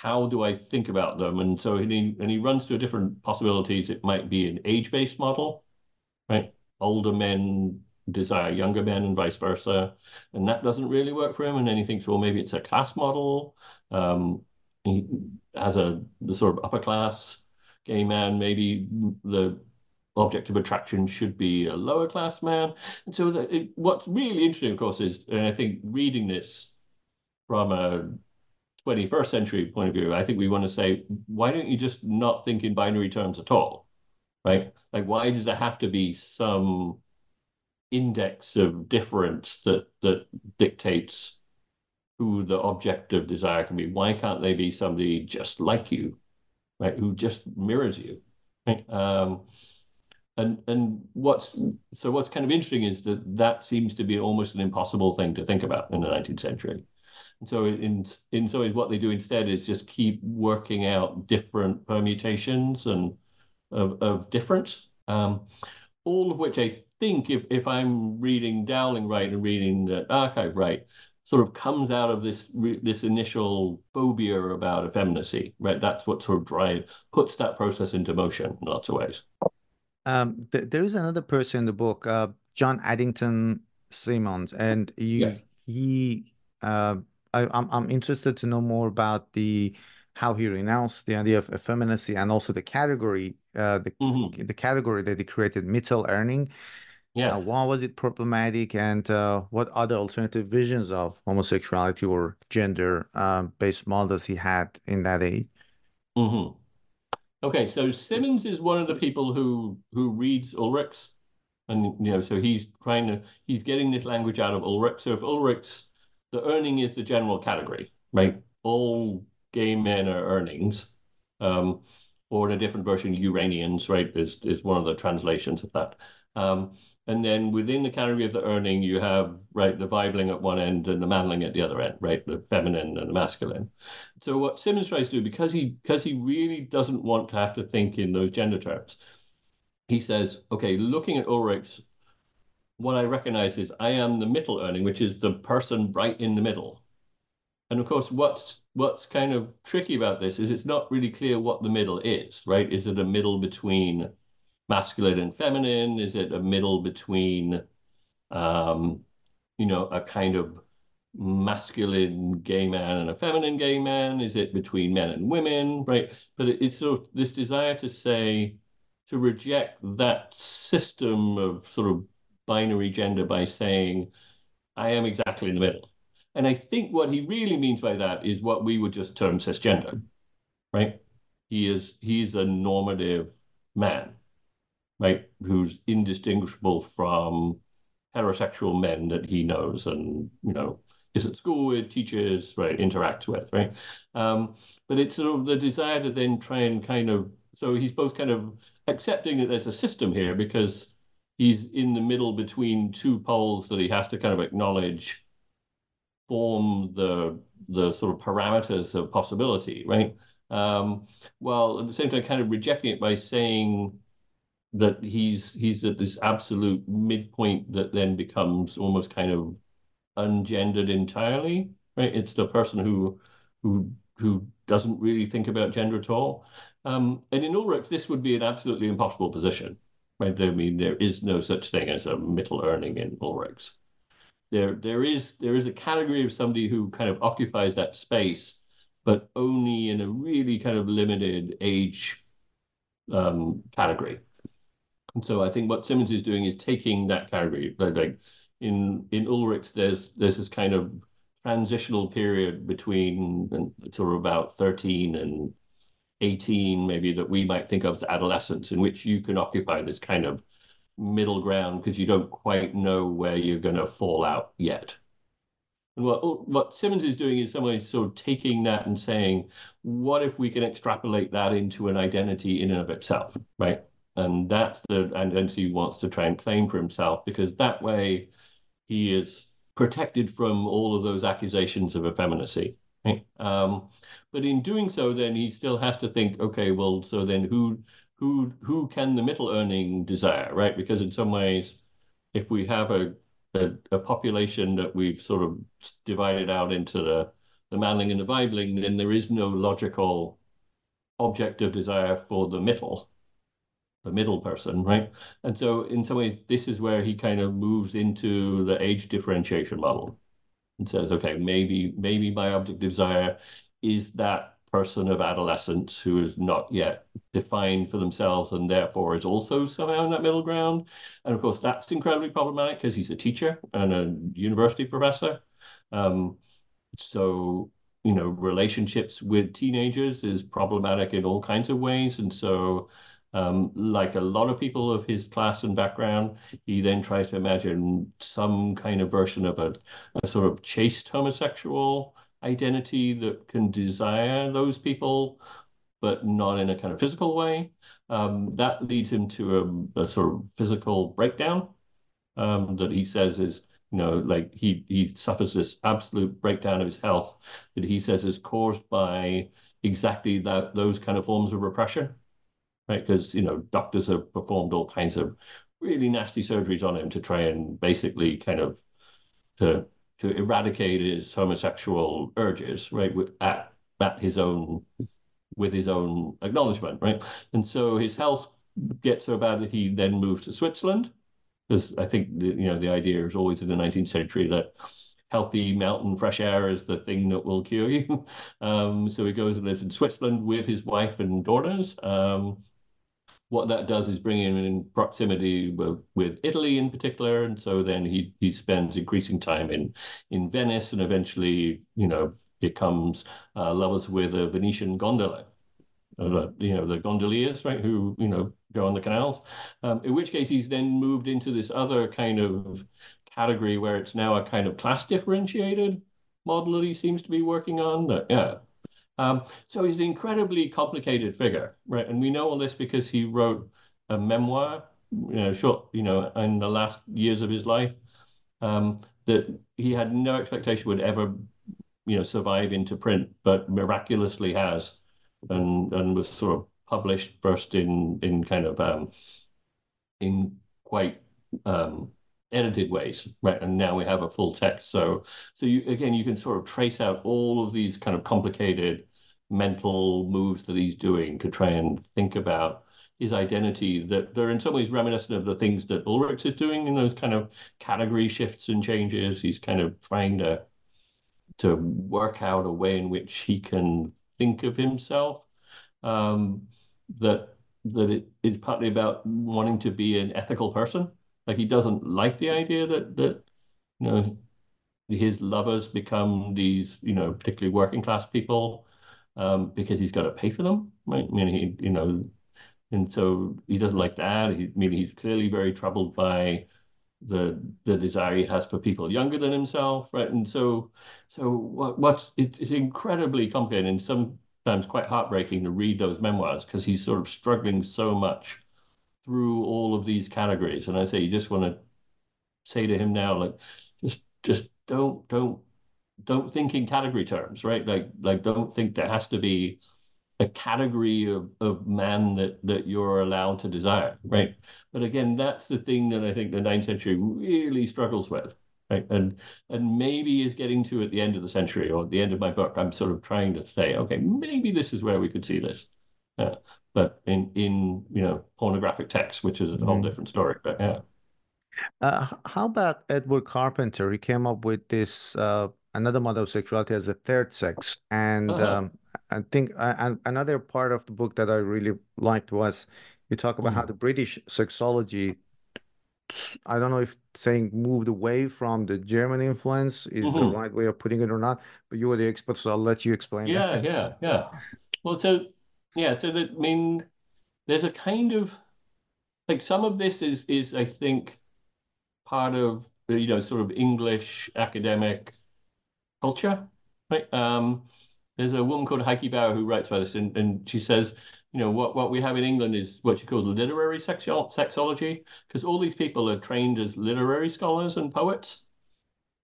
how do I think about them? And so he and he runs through different possibilities. It might be an age-based model, right? Older men desire younger men and vice versa. And that doesn't really work for him. And then he thinks, well, maybe it's a class model. Um, he has a the sort of upper class gay man. Maybe the object of attraction should be a lower class man. And so it, what's really interesting, of course, is, and I think reading this from a 21st century point of view, I think we want to say, why don't you just not think in binary terms at all? Right? Like, why does there have to be some index of difference that that dictates who the object of desire can be. Why can't they be somebody just like you, right? Who just mirrors you, right? Um, and and what's so what's kind of interesting is that that seems to be almost an impossible thing to think about in the 19th century. And so in in so what they do instead is just keep working out different permutations and of, of difference, um, all of which I think if, if I'm reading Dowling right and reading the archive right, sort of comes out of this this initial phobia about effeminacy, right? That's what sort of drive puts that process into motion in lots of ways. Um, th- there is another person in the book, uh, John Addington Symonds, and you, he, uh, I, I'm I'm interested to know more about the how he renounced the idea of effeminacy and also the category, uh, the mm-hmm. the category that he created, Mittelurning Yes. Uh, why was it problematic, and uh, what other alternative visions of homosexuality or gender-based um, models he had in that age? Mm-hmm. Okay, so Symonds is one of the people who who reads Ulrichs, and you know, so he's trying to he's getting this language out of Ulrich. So if Ulrichs, the Urning is the general category, right? All gay men are Urnings. Um, or in a different version, Uranians, right, is, is one of the translations of that. Um, and then within the category of the Urning, you have right the Weibling at one end and the Mannling at the other end, right, the feminine and the masculine. So what Symonds tries to do, because he because he really doesn't want to have to think in those gender terms, he says, okay, looking at Ulrichs, what I recognize is I am the middle Urning, which is the person right in the middle. And of course, what's what's kind of tricky about this is it's not really clear what the middle is, right? Is it a middle between masculine and feminine? Is it a middle between, um, you know, a kind of masculine gay man and a feminine gay man? Is it between men and women? Right. But it, it's sort of this desire to say, to reject that system of sort of binary gender by saying, I am exactly in the middle. And I think what he really means by that is what we would just term cisgender, right? He is he's a normative man right, who's indistinguishable from heterosexual men that he knows and, you know, is at school with, teaches, right, interacts with, right? Um, but it's sort of the desire to then try and kind of, so he's both kind of accepting that there's a system here because he's in the middle between two poles that he has to kind of acknowledge form the the sort of parameters of possibility, right? Um, while at the same time kind of rejecting it by saying that he's he's at this absolute midpoint that then becomes almost kind of ungendered entirely, right? It's the person who who who doesn't really think about gender at all. Um, and in Ulrichs, this would be an absolutely impossible position, I mean, there is no such thing as a middle Urning in Ulrichs. There, there is there is a category of somebody who kind of occupies that space, but only in a really kind of limited age um, category. And so I think what Symonds is doing is taking that category, like in in Ulrichs, there's there's this kind of transitional period between sort of about 13 and 18, maybe that we might think of as adolescence, in which you can occupy this kind of middle ground because you don't quite know where you're going to fall out yet. And what what Symonds is doing is some way sort of taking that and saying, what if we can extrapolate that into an identity in and of itself, right? And that's the identity he wants to try and claim for himself because that way he is protected from all of those accusations of effeminacy. Um, but in doing so, then he still has to think, okay, well, so then who who who can the middle Urning desire, right? Because in some ways, if we have a a, a population that we've sort of divided out into the the mannling and the weibling, then there is no logical object of desire for the middle the middle person, right? And so in some ways, this is where he kind of moves into the age differentiation model and says, okay, maybe maybe my object desire is that person of adolescence who is not yet defined for themselves and therefore is also somehow in that middle ground. And of course, that's incredibly problematic because he's a teacher and a university professor. Um, so you know, relationships with teenagers is problematic in all kinds of ways. And so um, like a lot of people of his class and background, he then tries to imagine some kind of version of a, a sort of chaste homosexual identity that can desire those people, but not in a kind of physical way. Um, that leads him to a, a sort of physical breakdown um, that he says is, you know, like he he suffers this absolute breakdown of his health that he says is caused by exactly that those kind of forms of repression right? Because you know doctors have performed all kinds of really nasty surgeries on him to try and basically kind of to to eradicate his homosexual urges, right? At at his own with his own acknowledgement, right? And so his health gets so bad that he then moves to Switzerland, because I think the, you know the idea is always in the 19th century that healthy mountain fresh air is the thing that will cure you. Um, so he goes and lives in Switzerland with his wife and daughters. Um, what that does is bring him in proximity with, with Italy in particular, and so then he he spends increasing time in in Venice, and eventually, you know, becomes uh, lovers with a Venetian gondola. Uh, you know the gondoliers, right? Who you know go on the canals. Um, in which case, he's then moved into this other kind of category where it's now a kind of class differentiated model that he seems to be working on. That, yeah, um, so he's an incredibly complicated figure, right? And we know all this because he wrote a memoir, you know, short, you know, in the last years of his life, um, that he had no expectation would ever, you know, survive into print, but miraculously has, and and was sort of published first in in kind of um, in quite um, edited ways, right? And now we have a full text. So, so you again, you can sort of trace out all of these kind of complicated mental moves that he's doing to try and think about his identity. That they're in some ways reminiscent of the things that Ulrichs is doing in those kind of category shifts and changes. He's kind of trying to to work out a way in which he can think of himself. Um, that that it is partly about wanting to be an ethical person like he doesn't like the idea that that you know his lovers become these you know particularly working class people um, because he's got to pay for them. Right? I mean, he you know, and so he doesn't like that. He, I mean, he's clearly very troubled by the the desire he has for people younger than himself, right? And so so what what's it, it's incredibly complicated and sometimes quite heartbreaking to read those memoirs because he's sort of struggling so much through all of these categories. And I say, you just want to say to him now, like, just just don't don't don't think in category terms, right? Like like don't think there has to be a category of, of man that that you're allowed to desire, right? But again, that's the thing that I think the ninth century really struggles with, right? And and maybe is getting to at the end of the century or at the end of my book, I'm sort of trying to say, okay, maybe this is where we could see this. Uh, but in in you know pornographic text, which is a whole mm-hmm. different story. But yeah. Uh, how about Edward Carpenter? He came up with this uh, another model of sexuality as a third sex, and uh-huh. um, I think uh, another part of the book that I really liked was you talk about mm. how the British sexology. I don't know if saying moved away from the German influence is mm-hmm. the right way of putting it or not, but you are the expert, so I'll let you explain. Yeah, that. yeah, yeah. Well, so yeah, so that I mean, there's a kind of like some of this is is I think part of you know sort of English academic culture, right? Um, there's a woman called Heike Bauer who writes about this, and, and she says, you know, what, what we have in England is what you call literary sexo- sexology, because all these people are trained as literary scholars and poets.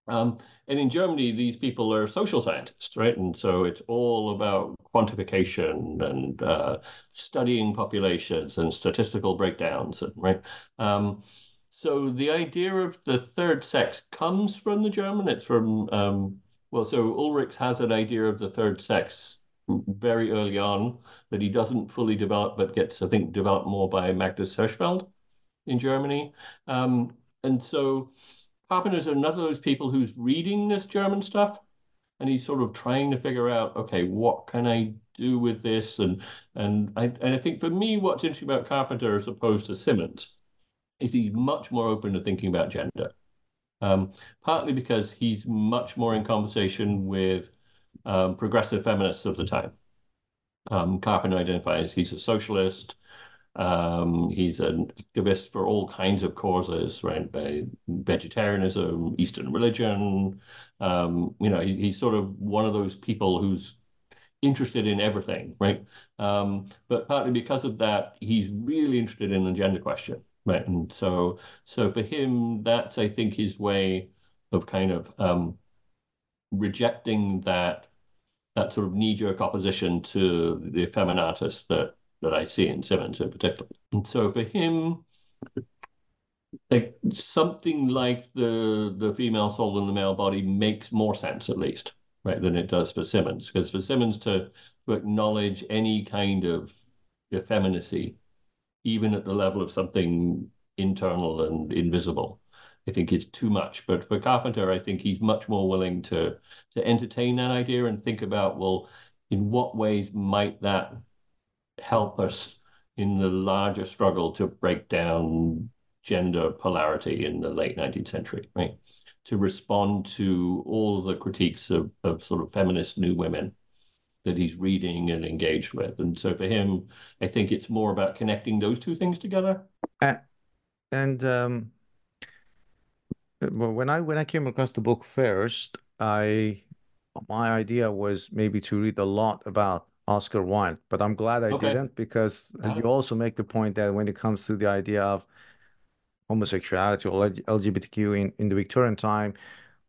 Um, and in Germany, these people are social scientists, right? And so it's all about quantification and uh, studying populations and statistical breakdowns, and, right? Um, so the idea of the third sex comes from the German. It's from um, well, so Ulrichs has an idea of the third sex very early on that he doesn't fully develop, but gets I think developed more by Magnus Hirschfeld in Germany. Um, and so Carpenter's another of those people who's reading this German stuff and he's sort of trying to figure out, okay, what can I do with this? And and I and I think for me, what's interesting about Carpenter as opposed to Symonds is he's much more open to thinking about gender. Um, partly because he's much more in conversation with um, progressive feminists of the time. Um, Carpenter identifies he's a socialist. Um, he's an activist for all kinds of causes, right? vegetarianism, Eastern religion. Um, you know, he, he's sort of one of those people who's interested in everything, right? Um, but partly because of that, he's really interested in the gender question, right? And so, so for him, that's I think his way of kind of um, rejecting that that sort of knee-jerk opposition to the feminatus that that I see in Symonds in particular. And so for him, like something like the the female soul in the male body makes more sense at least, right, than it does for Symonds. Because for Symonds to, to acknowledge any kind of effeminacy, even at the level of something internal and invisible, I think is too much. But for Carpenter, I think he's much more willing to to entertain that idea and think about, well, in what ways might that help us in the larger struggle to break down gender polarity in the late 19th century, right? To respond to all the critiques of, of sort of feminist new women that he's reading and engaged with. And so for him, I think it's more about connecting those two things together. Uh, and um, when I when I came across the book first, I my idea was maybe to read a lot about Oscar Wilde, but I'm glad I Okay. didn't because you also make the point that when it comes to the idea of homosexuality or LGBTQ in, in the Victorian time,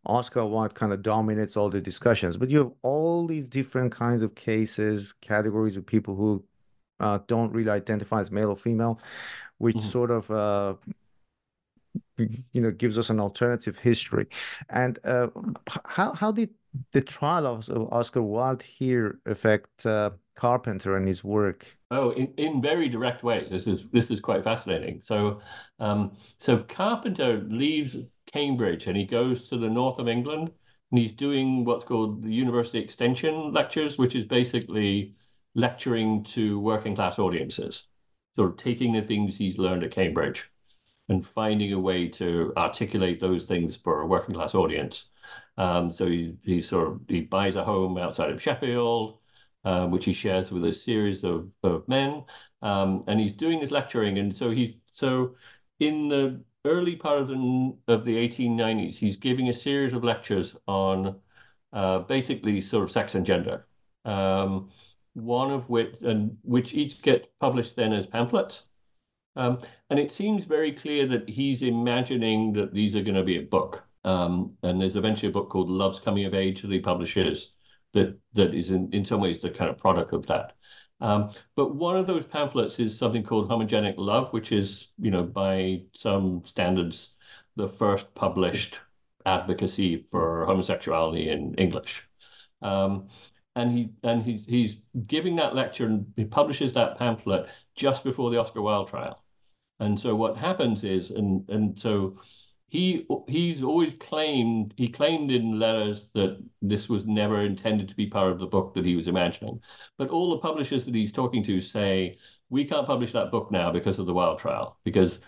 Oscar Wilde kind of dominates all the discussions. But you have all these different kinds of cases, categories of people who uh, don't really identify as male or female, which Mhm. sort of uh, you know gives us an alternative history. And uh, how how did the trial of Oscar Wilde here affect uh, Carpenter and his work? Oh, in, in very direct ways. This is this is quite fascinating. So, um, so Carpenter leaves Cambridge and he goes to the north of England and he's doing what's called the University Extension lectures, which is basically lecturing to working class audiences, sort of taking the things he's learned at Cambridge and finding a way to articulate those things for a working class audience. Um, so he, he sort of he buys a home outside of Sheffield uh, which he shares with a series of, of men. Um, and he's doing his lecturing. And so he's so in the early part of the of the 1890s, he's giving a series of lectures on uh, basically sort of sex and gender. Um, one of which and which each get published then as pamphlets. Um, and it seems very clear that he's imagining that these are going to be a book. Um, and there's eventually a book called Love's Coming of Age that he publishes that that is in, in some ways the kind of product of that. Um, but one of those pamphlets is something called Homogenic Love, which is, you know, by some standards, the first published advocacy for homosexuality in English. Um, and he and he's he's giving that lecture and he publishes that pamphlet just before the Oscar Wilde trial. And so what happens is, and and so he he's always claimed he claimed in letters that this was never intended to be part of the book that he was imagining. But all the publishers that he's talking to say we can't publish that book now because of the Wilde trial because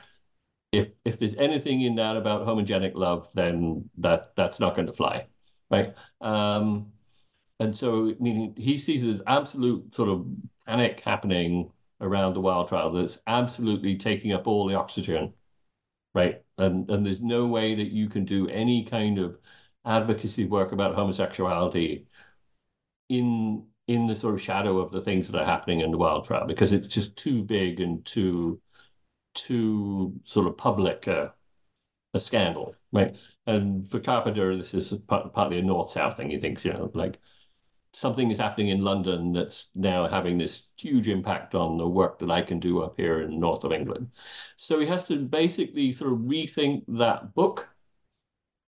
if if there's anything in that about homogenic love, then that that's not going to fly, right? Um, and so I mean, he sees this absolute sort of panic happening around the Wilde trial that's absolutely taking up all the oxygen, right? And and there's no way that you can do any kind of advocacy work about homosexuality in in the sort of shadow of the things that are happening in the Wilde trial because it's just too big and too too sort of public uh, a scandal, right? And for Carpenter, this is partly a north-south thing. He thinks, you know, like something is happening in London that's now having this huge impact on the work that I can do up here in the north of England. So he has to basically sort of rethink that book.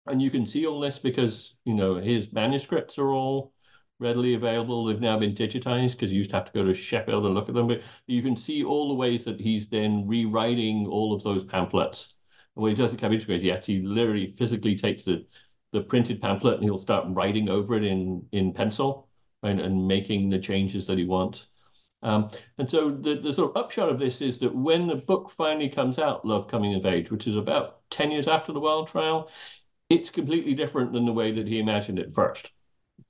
And you can see all this because, you know, his manuscripts are all readily available. They've now been digitized because you used to have to go to Sheffield and look at them. But you can see all the ways that he's then rewriting all of those pamphlets. And when he does come into he actually literally physically takes the the printed pamphlet and he'll start writing over it in in pencil and, and making the changes that he wants. Um, and so the, the sort of upshot of this is that when the book finally comes out, Love Coming of Age, which is about 10 years after the Wilde trial, it's completely different than the way that he imagined it first.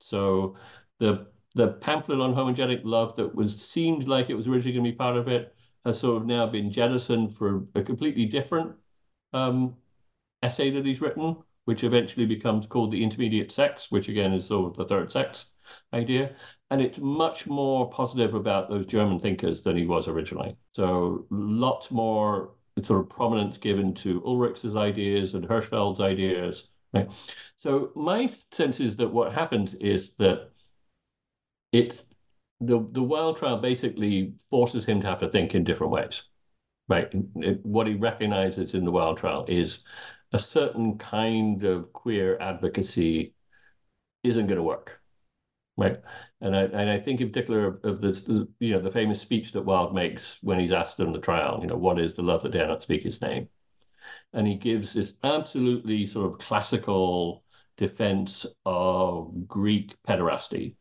So the the pamphlet on homogenic love that was seemed like it was originally going to be part of it has sort of now been jettisoned for a completely different um, essay that he's written, which eventually becomes called the intermediate sex, which again is sort of the third sex idea. And it's much more positive about those German thinkers than he was originally. So lots more sort of prominence given to Ulrich's ideas and Hirschfeld's ideas. Right? So my sense is that what happens is that it's the the Wilde trial basically forces him to have to think in different ways. Right. It, what he recognizes in the Wilde trial is a certain kind of queer advocacy isn't going to work. Right. And I, and I think in particular of, of this, you know, the famous speech that Wilde makes when he's asked in the trial, you know, what is the love that dare not speak his name? And he gives this absolutely sort of classical defense of Greek pederasty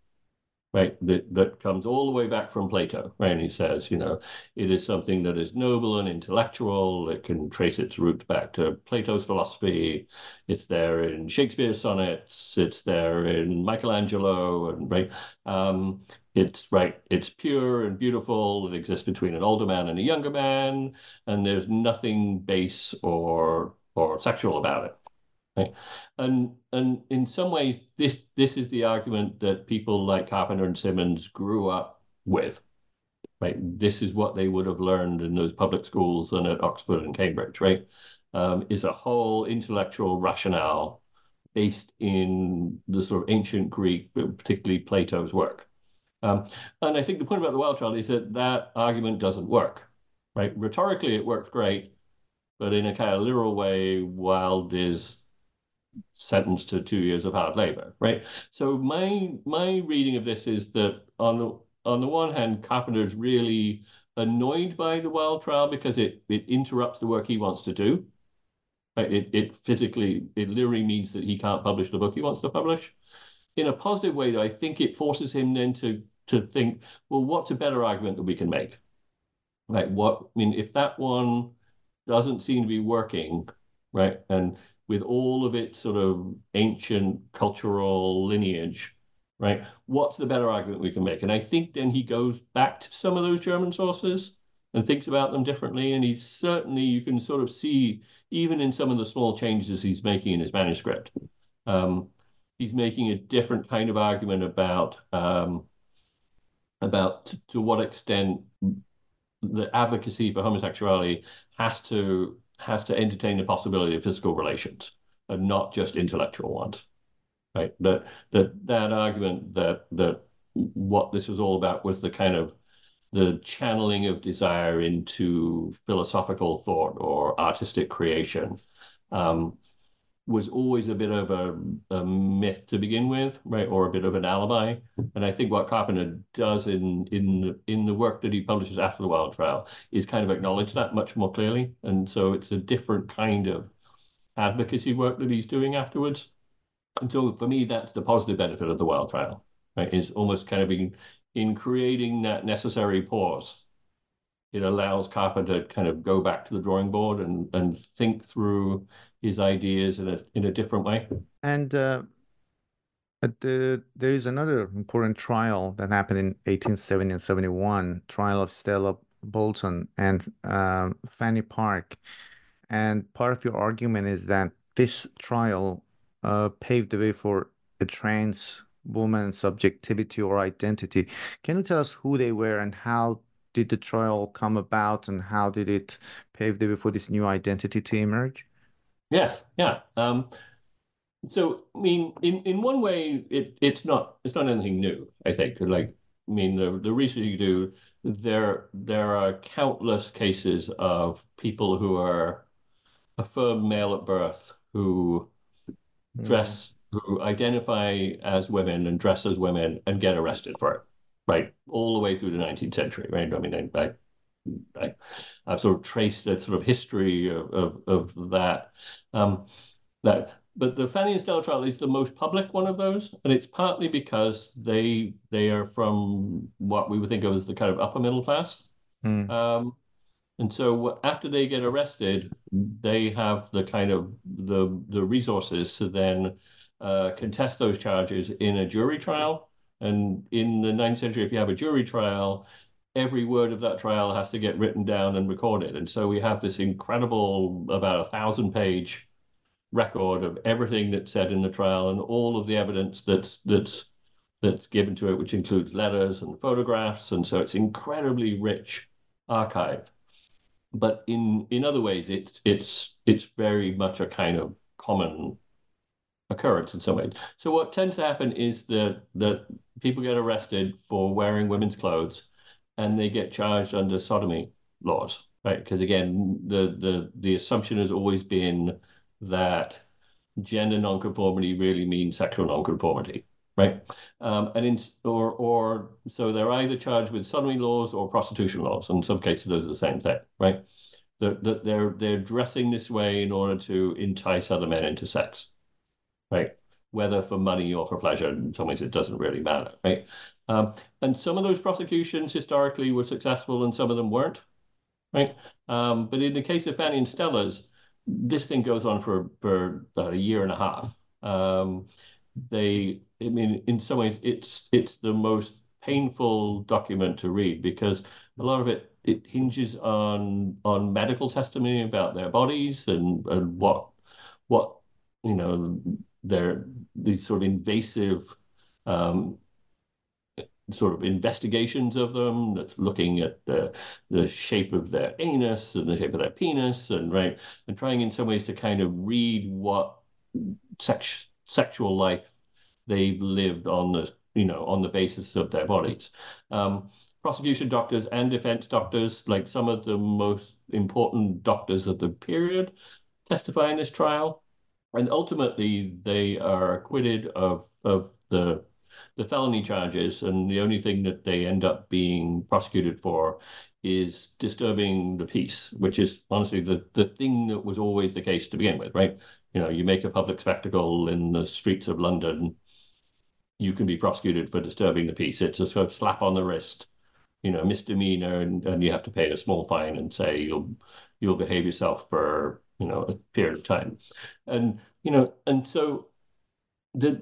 right? That that comes all the way back from Plato, right? And he says, you know, it is something that is noble and intellectual. It can trace its roots back to Plato's philosophy. It's there in Shakespeare's sonnets. It's there in Michelangelo, and right. Um, it's right. It's pure and beautiful. It exists between an older man and a younger man, and there's nothing base or or sexual about it. Right? And and in some ways, this this is the argument that people like Carpenter and Symonds grew up with. Right? This is what they would have learned in those public schools and at Oxford and Cambridge. Right? Um, is a whole intellectual rationale based in the sort of ancient Greek, particularly Plato's work. Um, and I think the point about the wild child is that that argument doesn't work. Right? Rhetorically, it works great, but in a kind of literal way, Wilde is sentenced to two years of hard labor, right? So my my reading of this is that on the on the one hand, Carpenter's really annoyed by the Wilde trial because it it interrupts the work he wants to do. Right? It it physically it literally means that he can't publish the book he wants to publish. In a positive way, though, I think it forces him then to to think, well, what's a better argument that we can make? Like What I mean, if that one doesn't seem to be working, right, and with all of its sort of ancient cultural lineage, right? What's the better argument we can make? And I think then he goes back to some of those German sources and thinks about them differently. And he's certainly, you can sort of see, even in some of the small changes he's making in his manuscript, um, he's making a different kind of argument about um, about to, to what extent the advocacy for homosexuality has to has to entertain the possibility of physical relations and not just intellectual ones. Right? That that that argument that that what this was all about was the kind of the channeling of desire into philosophical thought or artistic creation um, was always a bit of a, a, myth to begin with, right, or a bit of an alibi. And I think what Carpenter does in in in the work that he publishes after the Wilde Trial is kind of acknowledge that much more clearly. And so it's a different kind of advocacy work that he's doing afterwards. And so for me, that's the positive benefit of the Wilde Trial, right? Is almost kind of being in creating that necessary pause. It allows Carpenter to kind of go back to the drawing board and and think through his ideas in a in a different way. And uh, the, there is another important trial that happened in 1870 and 71, trial of Stella Boulton and uh, Fanny Park. And part of your argument is that this trial uh, paved the way for a trans woman's subjectivity or identity. Can you tell us who they were and how did the trial come about and how did it pave the way for this new identity to emerge? Yes, yeah. Um, so I mean, in, in one way, it it's not it's not anything new. I think. Like, I mean, the the research you do, there there are countless cases of people who are affirmed male at birth who mm. dress who identify as women and dress as women and get arrested for it, right? All the way through the 19th century, right? I mean, I, I have sort of traced a sort of history of, of, of that. Um, that but the Fanny and Stella trial is the most public one of those, and it's partly because they they are from what we would think of as the kind of upper middle class. Mm. Um, and so after they get arrested, they have the kind of the the resources to then uh, contest those charges in a jury trial. And in the 9th century, if you have a jury trial, every word of that trial has to get written down and recorded. And so we have this incredible, about a thousand page record of everything that's said in the trial and all of the evidence that's that's that's given to it, which includes letters and photographs. And so it's incredibly rich archive. But in in other ways, it's it's it's very much a kind of common occurrence in some ways. So what tends to happen is that that people get arrested for wearing women's clothes and they get charged under sodomy laws, right? Because again, the the the assumption has always been that gender nonconformity really means sexual nonconformity, right? Um, and in or or so they're either charged with sodomy laws or prostitution laws. In some cases, those are the same thing, right? That they're they're dressing this way in order to entice other men into sex, right? whether for money or for pleasure. In some ways, it doesn't really matter, right? Um, and some of those prosecutions historically were successful, and some of them weren't, right? Um, but in the case of Fanny and Stella's, this thing goes on for for about a year and a half. Um, they, I mean, in some ways, it's it's the most painful document to read because a lot of it it hinges on on medical testimony about their bodies and and what what you know their these sort of invasive um, sort of investigations of them that's looking at the the shape of their anus and the shape of their penis and right and trying in some ways to kind of read what sex sexual life they've lived on the you know on the basis of their bodies. Um, prosecution doctors and defense doctors like some of the most important doctors of the period testify in this trial. And ultimately they are acquitted of of the the felony charges, and the only thing that they end up being prosecuted for is disturbing the peace, which is honestly the, the thing that was always the case to begin with, right? You know, you make a public spectacle in the streets of London, you can be prosecuted for disturbing the peace. It's a sort of slap on the wrist, you know, misdemeanor, and, and you have to pay a small fine and say you'll you'll behave yourself for you know a period of time, and you know, and so the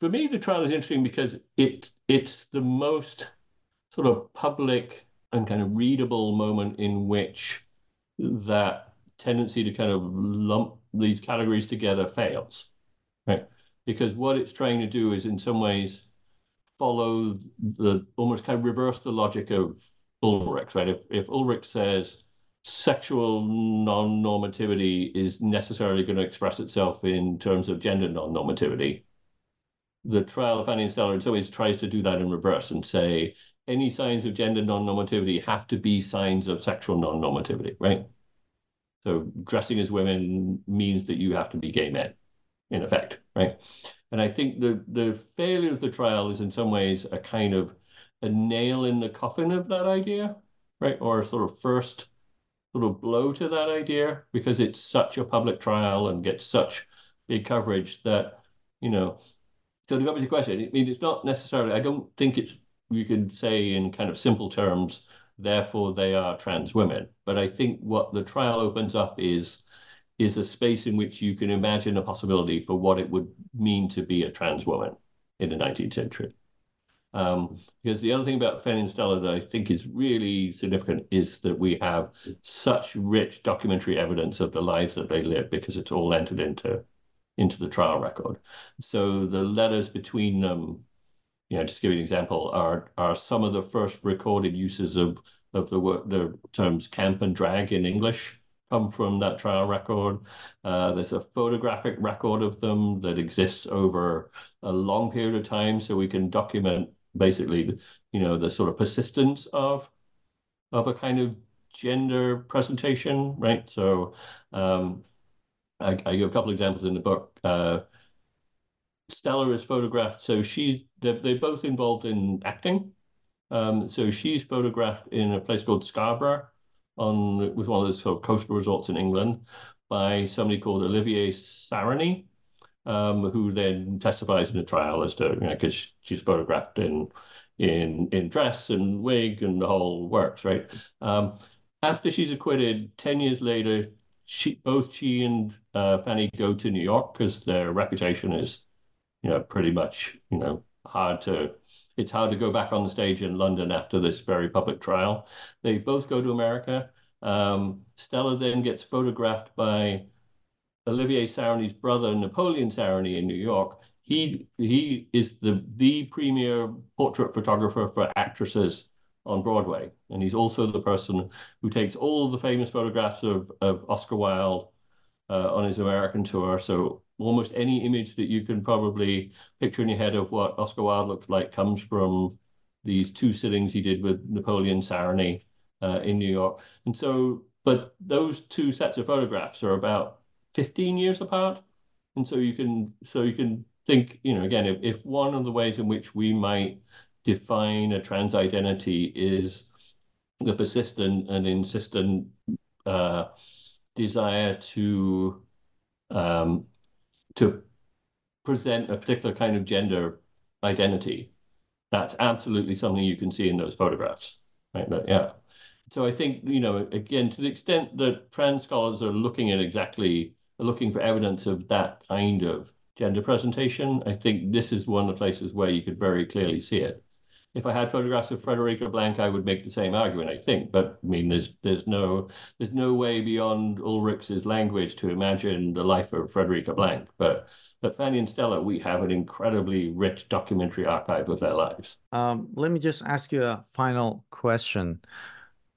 for me the trial is interesting because it it's the most sort of public and kind of readable moment in which that tendency to kind of lump these categories together fails right because what it's trying to do is in some ways follow the almost kind of reverse the logic of Ulrichs, right? If if Ulrichs says sexual non-normativity is necessarily going to express itself in terms of gender non-normativity, the trial of Stella in some ways tries to do that in reverse and say any signs of gender non-normativity have to be signs of sexual non-normativity, right? So dressing as women means that you have to be gay men, in effect, right? And I think the the failure of the trial is in some ways a kind of a nail in the coffin of that idea, right? Or a sort of first sort of blow to that idea because it's such a public trial and gets such big coverage that, you know, so to go back to your question, I mean, it's not necessarily, I don't think it's, you could say in kind of simple terms, therefore they are trans women. But I think what the trial opens up is is a space in which you can imagine a possibility for what it would mean to be a trans woman in the 19th century. Um, because the other thing about Fanny and Stella that I think is really significant is that we have such rich documentary evidence of the lives that they lived because it's all entered into into the trial record. So the letters between them, you know, just give you an example, are are some of the first recorded uses of of the word the terms camp and drag in English come from that trial record. Uh, there's a photographic record of them that exists over a long period of time, so we can document basically, you know, the sort of persistence of of a kind of gender presentation, right? So um, I, I give a couple examples in the book. Uh, Stella is photographed, so she they're, they're both involved in acting. Um, so she's photographed in a place called Scarborough on with one of those sort of coastal resorts in England by somebody called Olivier Sarony, um, who then testifies in the trial as to because you know, she's photographed in in in dress and wig and the whole works, right? Um, after she's acquitted, ten years later, she both she and uh, Fanny go to New York because their reputation is, you know, pretty much you know hard to. It's hard to go back on the stage in London after this very public trial. They both go to America. Um, Stella then gets photographed by Olivier Sarony's brother, Napoleon Sarony, in New York. He he is the the premier portrait photographer for actresses on Broadway. And he's also the person who takes all the famous photographs of, of Oscar Wilde uh, on his American tour. So almost any image that you can probably picture in your head of what Oscar Wilde looked like comes from these two sittings he did with Napoleon Sarony uh, in New York. And so, but those two sets of photographs are about 15 years apart. And so you can, so you can think, you know, again, if, if one of the ways in which we might define a trans identity is the persistent and insistent uh, desire to um, to present a particular kind of gender identity, that's absolutely something you can see in those photographs, right? But, yeah. So I think you know again to the extent that trans scholars are looking at exactly looking for evidence of that kind of gender presentation, I think this is one of the places where you could very clearly see it. If I had photographs of Frederica Blank, I would make the same argument, I think. But I mean, there's there's no there's no way beyond Ulrich's language to imagine the life of Frederica Blank. But but Fanny and Stella, we have an incredibly rich documentary archive of their lives. Um, let me just ask you a final question.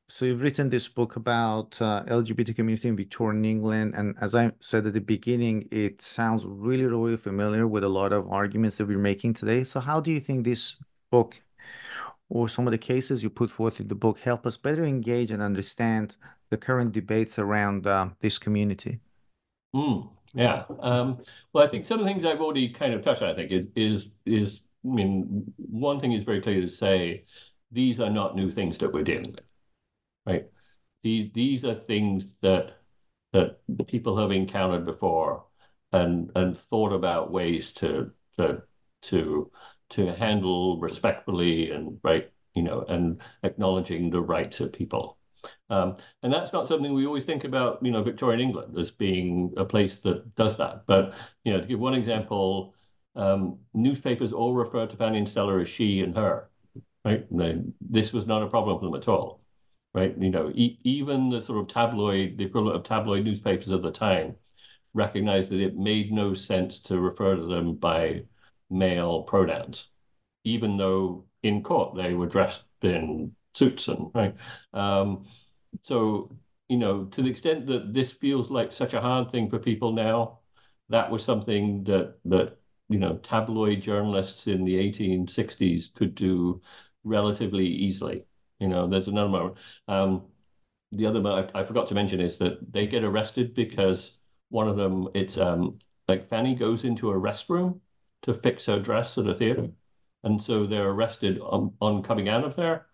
So you've written this book about uh, LGBT community in Victorian England, and as I said at the beginning, it sounds really, really familiar with a lot of arguments that we're making today. So how do you think this book or some of the cases you put forth in the book help us better engage and understand the current debates around uh, this community? Mm, yeah. Um, well, I think some of the things I've already kind of touched on, I think, is, is, is I mean, one thing is very clear to say these are not new things that we're dealing with right? These these are things that that people have encountered before and and thought about ways to to to to handle respectfully and right you know and acknowledging the rights of people. Um, and that's not something we always think about you know Victorian England as being a place that does that. But you know to give one example um, newspapers all refer to Fanny and Stella as she and her right? They, this was not a problem for them at all right? You know, e even the sort of tabloid, the equivalent of tabloid newspapers of the time, recognized that it made no sense to refer to them by male pronouns, even though in court they were dressed in suits and right. Um, so you know, to the extent that this feels like such a hard thing for people now, that was something that that you know tabloid journalists in the 1860s could do relatively easily. You know, there's another moment. Um, the other I, I, forgot to mention is that they get arrested because one of them, it's um, like Fanny goes into a restroom to fix her dress at a theater. And so they're arrested on, on coming out of there.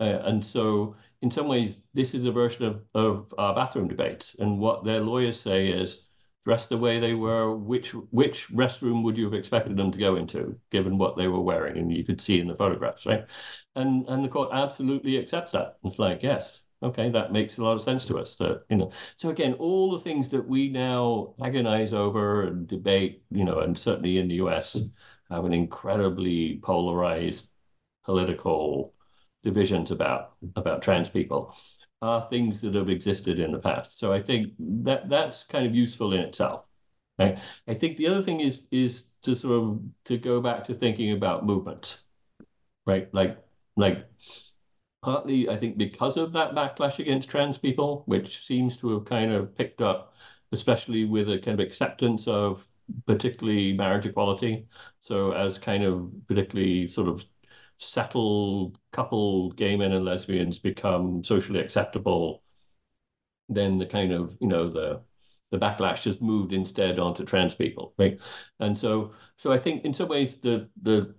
Uh, and so, in some ways, this is a version of, of our bathroom debates. And what their lawyers say is, dressed the way they were, which which restroom would you have expected them to go into, given what they were wearing? And you could see in the photographs, right? And and the court absolutely accepts that. It's like, yes, okay, that makes a lot of sense to us. That you know, so again, all the things that we now agonize over and debate, you know, and certainly in the U.S. have an incredibly polarized political divisions about about trans people are things that have existed in the past. So I think that that's kind of useful in itself. Right? I think the other thing is is to sort of to go back to thinking about movements, right? Like like partly I think because of that backlash against trans people, which seems to have kind of picked up, especially with a kind of acceptance of particularly marriage equality. So as kind of particularly sort of settled coupled gay men and lesbians become socially acceptable, then the kind of you know the the backlash just moved instead onto trans people, right? And so so I think in some ways the the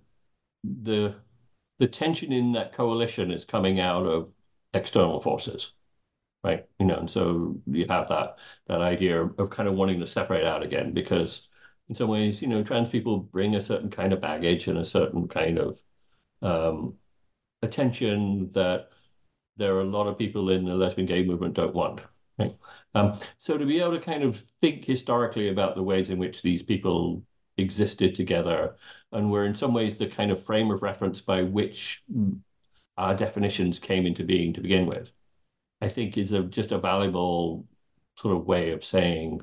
the the tension in that coalition is coming out of external forces, right? You know, and so you have that that idea of kind of wanting to separate out again because in some ways, you know, trans people bring a certain kind of baggage and a certain kind of um, attention that there are a lot of people in the lesbian gay movement don't want. Right? Um, so to be able to kind of think historically about the ways in which these people existed together and were in some ways the kind of frame of reference by which our definitions came into being to begin with, I think is a, just a valuable sort of way of saying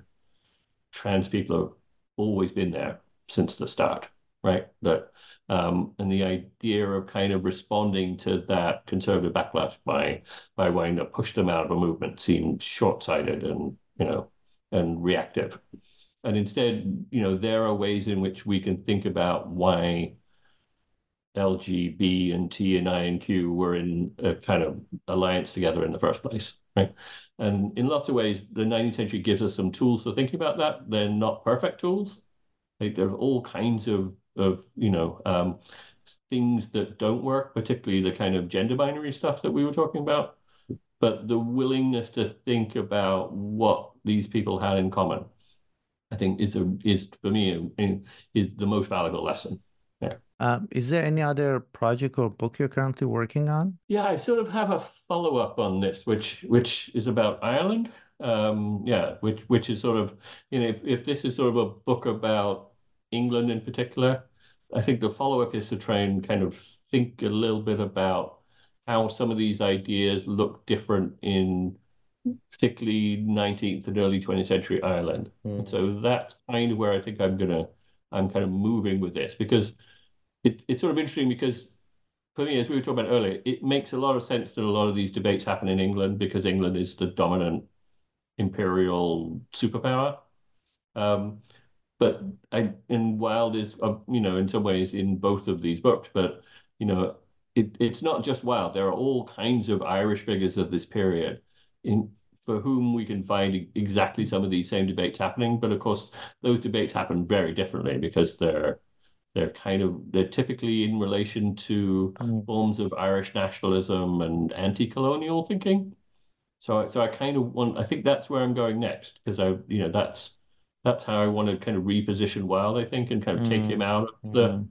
trans people have always been there since the start, right? That um, and the idea of kind of responding to that conservative backlash by by wanting to push them out of a movement seemed short-sighted and you know and reactive. And instead, you know, there are ways in which we can think about why L, G, B, and T, and I, and Q were in a kind of alliance together in the first place, right? And in lots of ways, the 19th century gives us some tools for thinking about that. They're not perfect tools. Like, there are all kinds of of you know um, things that don't work, particularly the kind of gender binary stuff that we were talking about, but the willingness to think about what these people had in common I think is a is for me is the most valuable lesson. Yeah. Um, is there any other project or book you're currently working on? Yeah, I sort of have a follow up on this, which which is about Ireland. Um, yeah, which which is sort of you know if, if this is sort of a book about England in particular, I think the follow up is to try and kind of think a little bit about how some of these ideas look different in particularly 19th and early 20th century Ireland. Mm. And so that's kind of where I think I'm gonna I'm kind of moving with this because it, it's sort of interesting because for me, as we were talking about earlier, it makes a lot of sense that a lot of these debates happen in England because England is the dominant imperial superpower. Um, but I, and Wilde is, uh, you know, in some ways in both of these books, but you know, it, it's not just Wilde. There are all kinds of Irish figures of this period in for whom we can find exactly some of these same debates happening. But of course, those debates happen very differently because they're they're kind of they're typically in relation to mm. forms of Irish nationalism and anti-colonial thinking. So so I kind of want I think that's where I'm going next because I you know that's that's how I want to kind of reposition Wilde I think and kind of mm. take him out of the mm.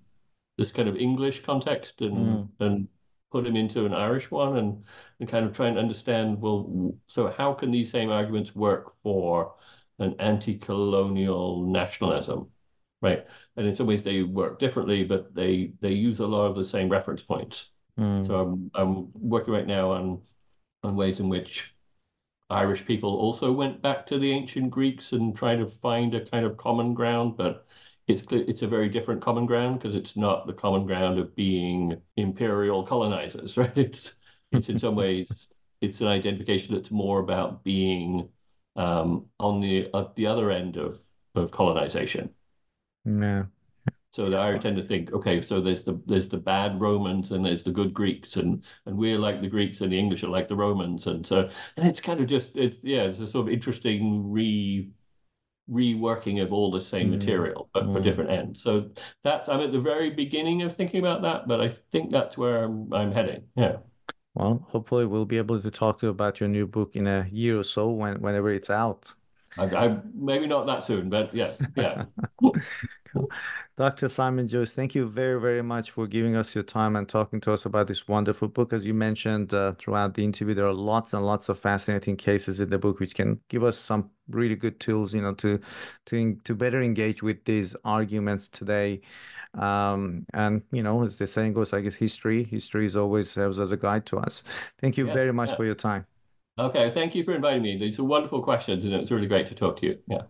this kind of English context and mm. and put him into an Irish one and, and kind of try and understand, well, so how can these same arguments work for an anti-colonial nationalism, right? And in some ways they work differently, but they they use a lot of the same reference points. Mm. So I'm I'm working right now on on ways in which Irish people also went back to the ancient Greeks and tried to find a kind of common ground, but it's it's a very different common ground because it's not the common ground of being imperial colonizers, right? It's it's in some ways it's an identification that's more about being um, on the at the other end of of colonization. Yeah. So the Irish tend to think, okay, so there's the there's the bad Romans and there's the good Greeks, and and we're like the Greeks and the English are like the Romans, and so and it's kind of just it's yeah, it's a sort of interesting re reworking of all the same mm. material but mm. for different ends. So that's I'm at the very beginning of thinking about that, but I think that's where I'm I'm heading. Yeah. Well, hopefully we'll be able to talk to you about your new book in a year or so when whenever it's out. I, I maybe not that soon, but yes, yeah. cool. Dr. Simon Joyce, thank you very, very much for giving us your time and talking to us about this wonderful book. As you mentioned uh, throughout the interview, there are lots and lots of fascinating cases in the book, which can give us some really good tools, you know, to to to better engage with these arguments today. Um, and you know, as the saying goes, I guess history history is always serves as a guide to us. Thank you yeah, very much yeah. for your time. Okay, thank you for inviting me. These are wonderful questions, and it's really great to talk to you. Yeah.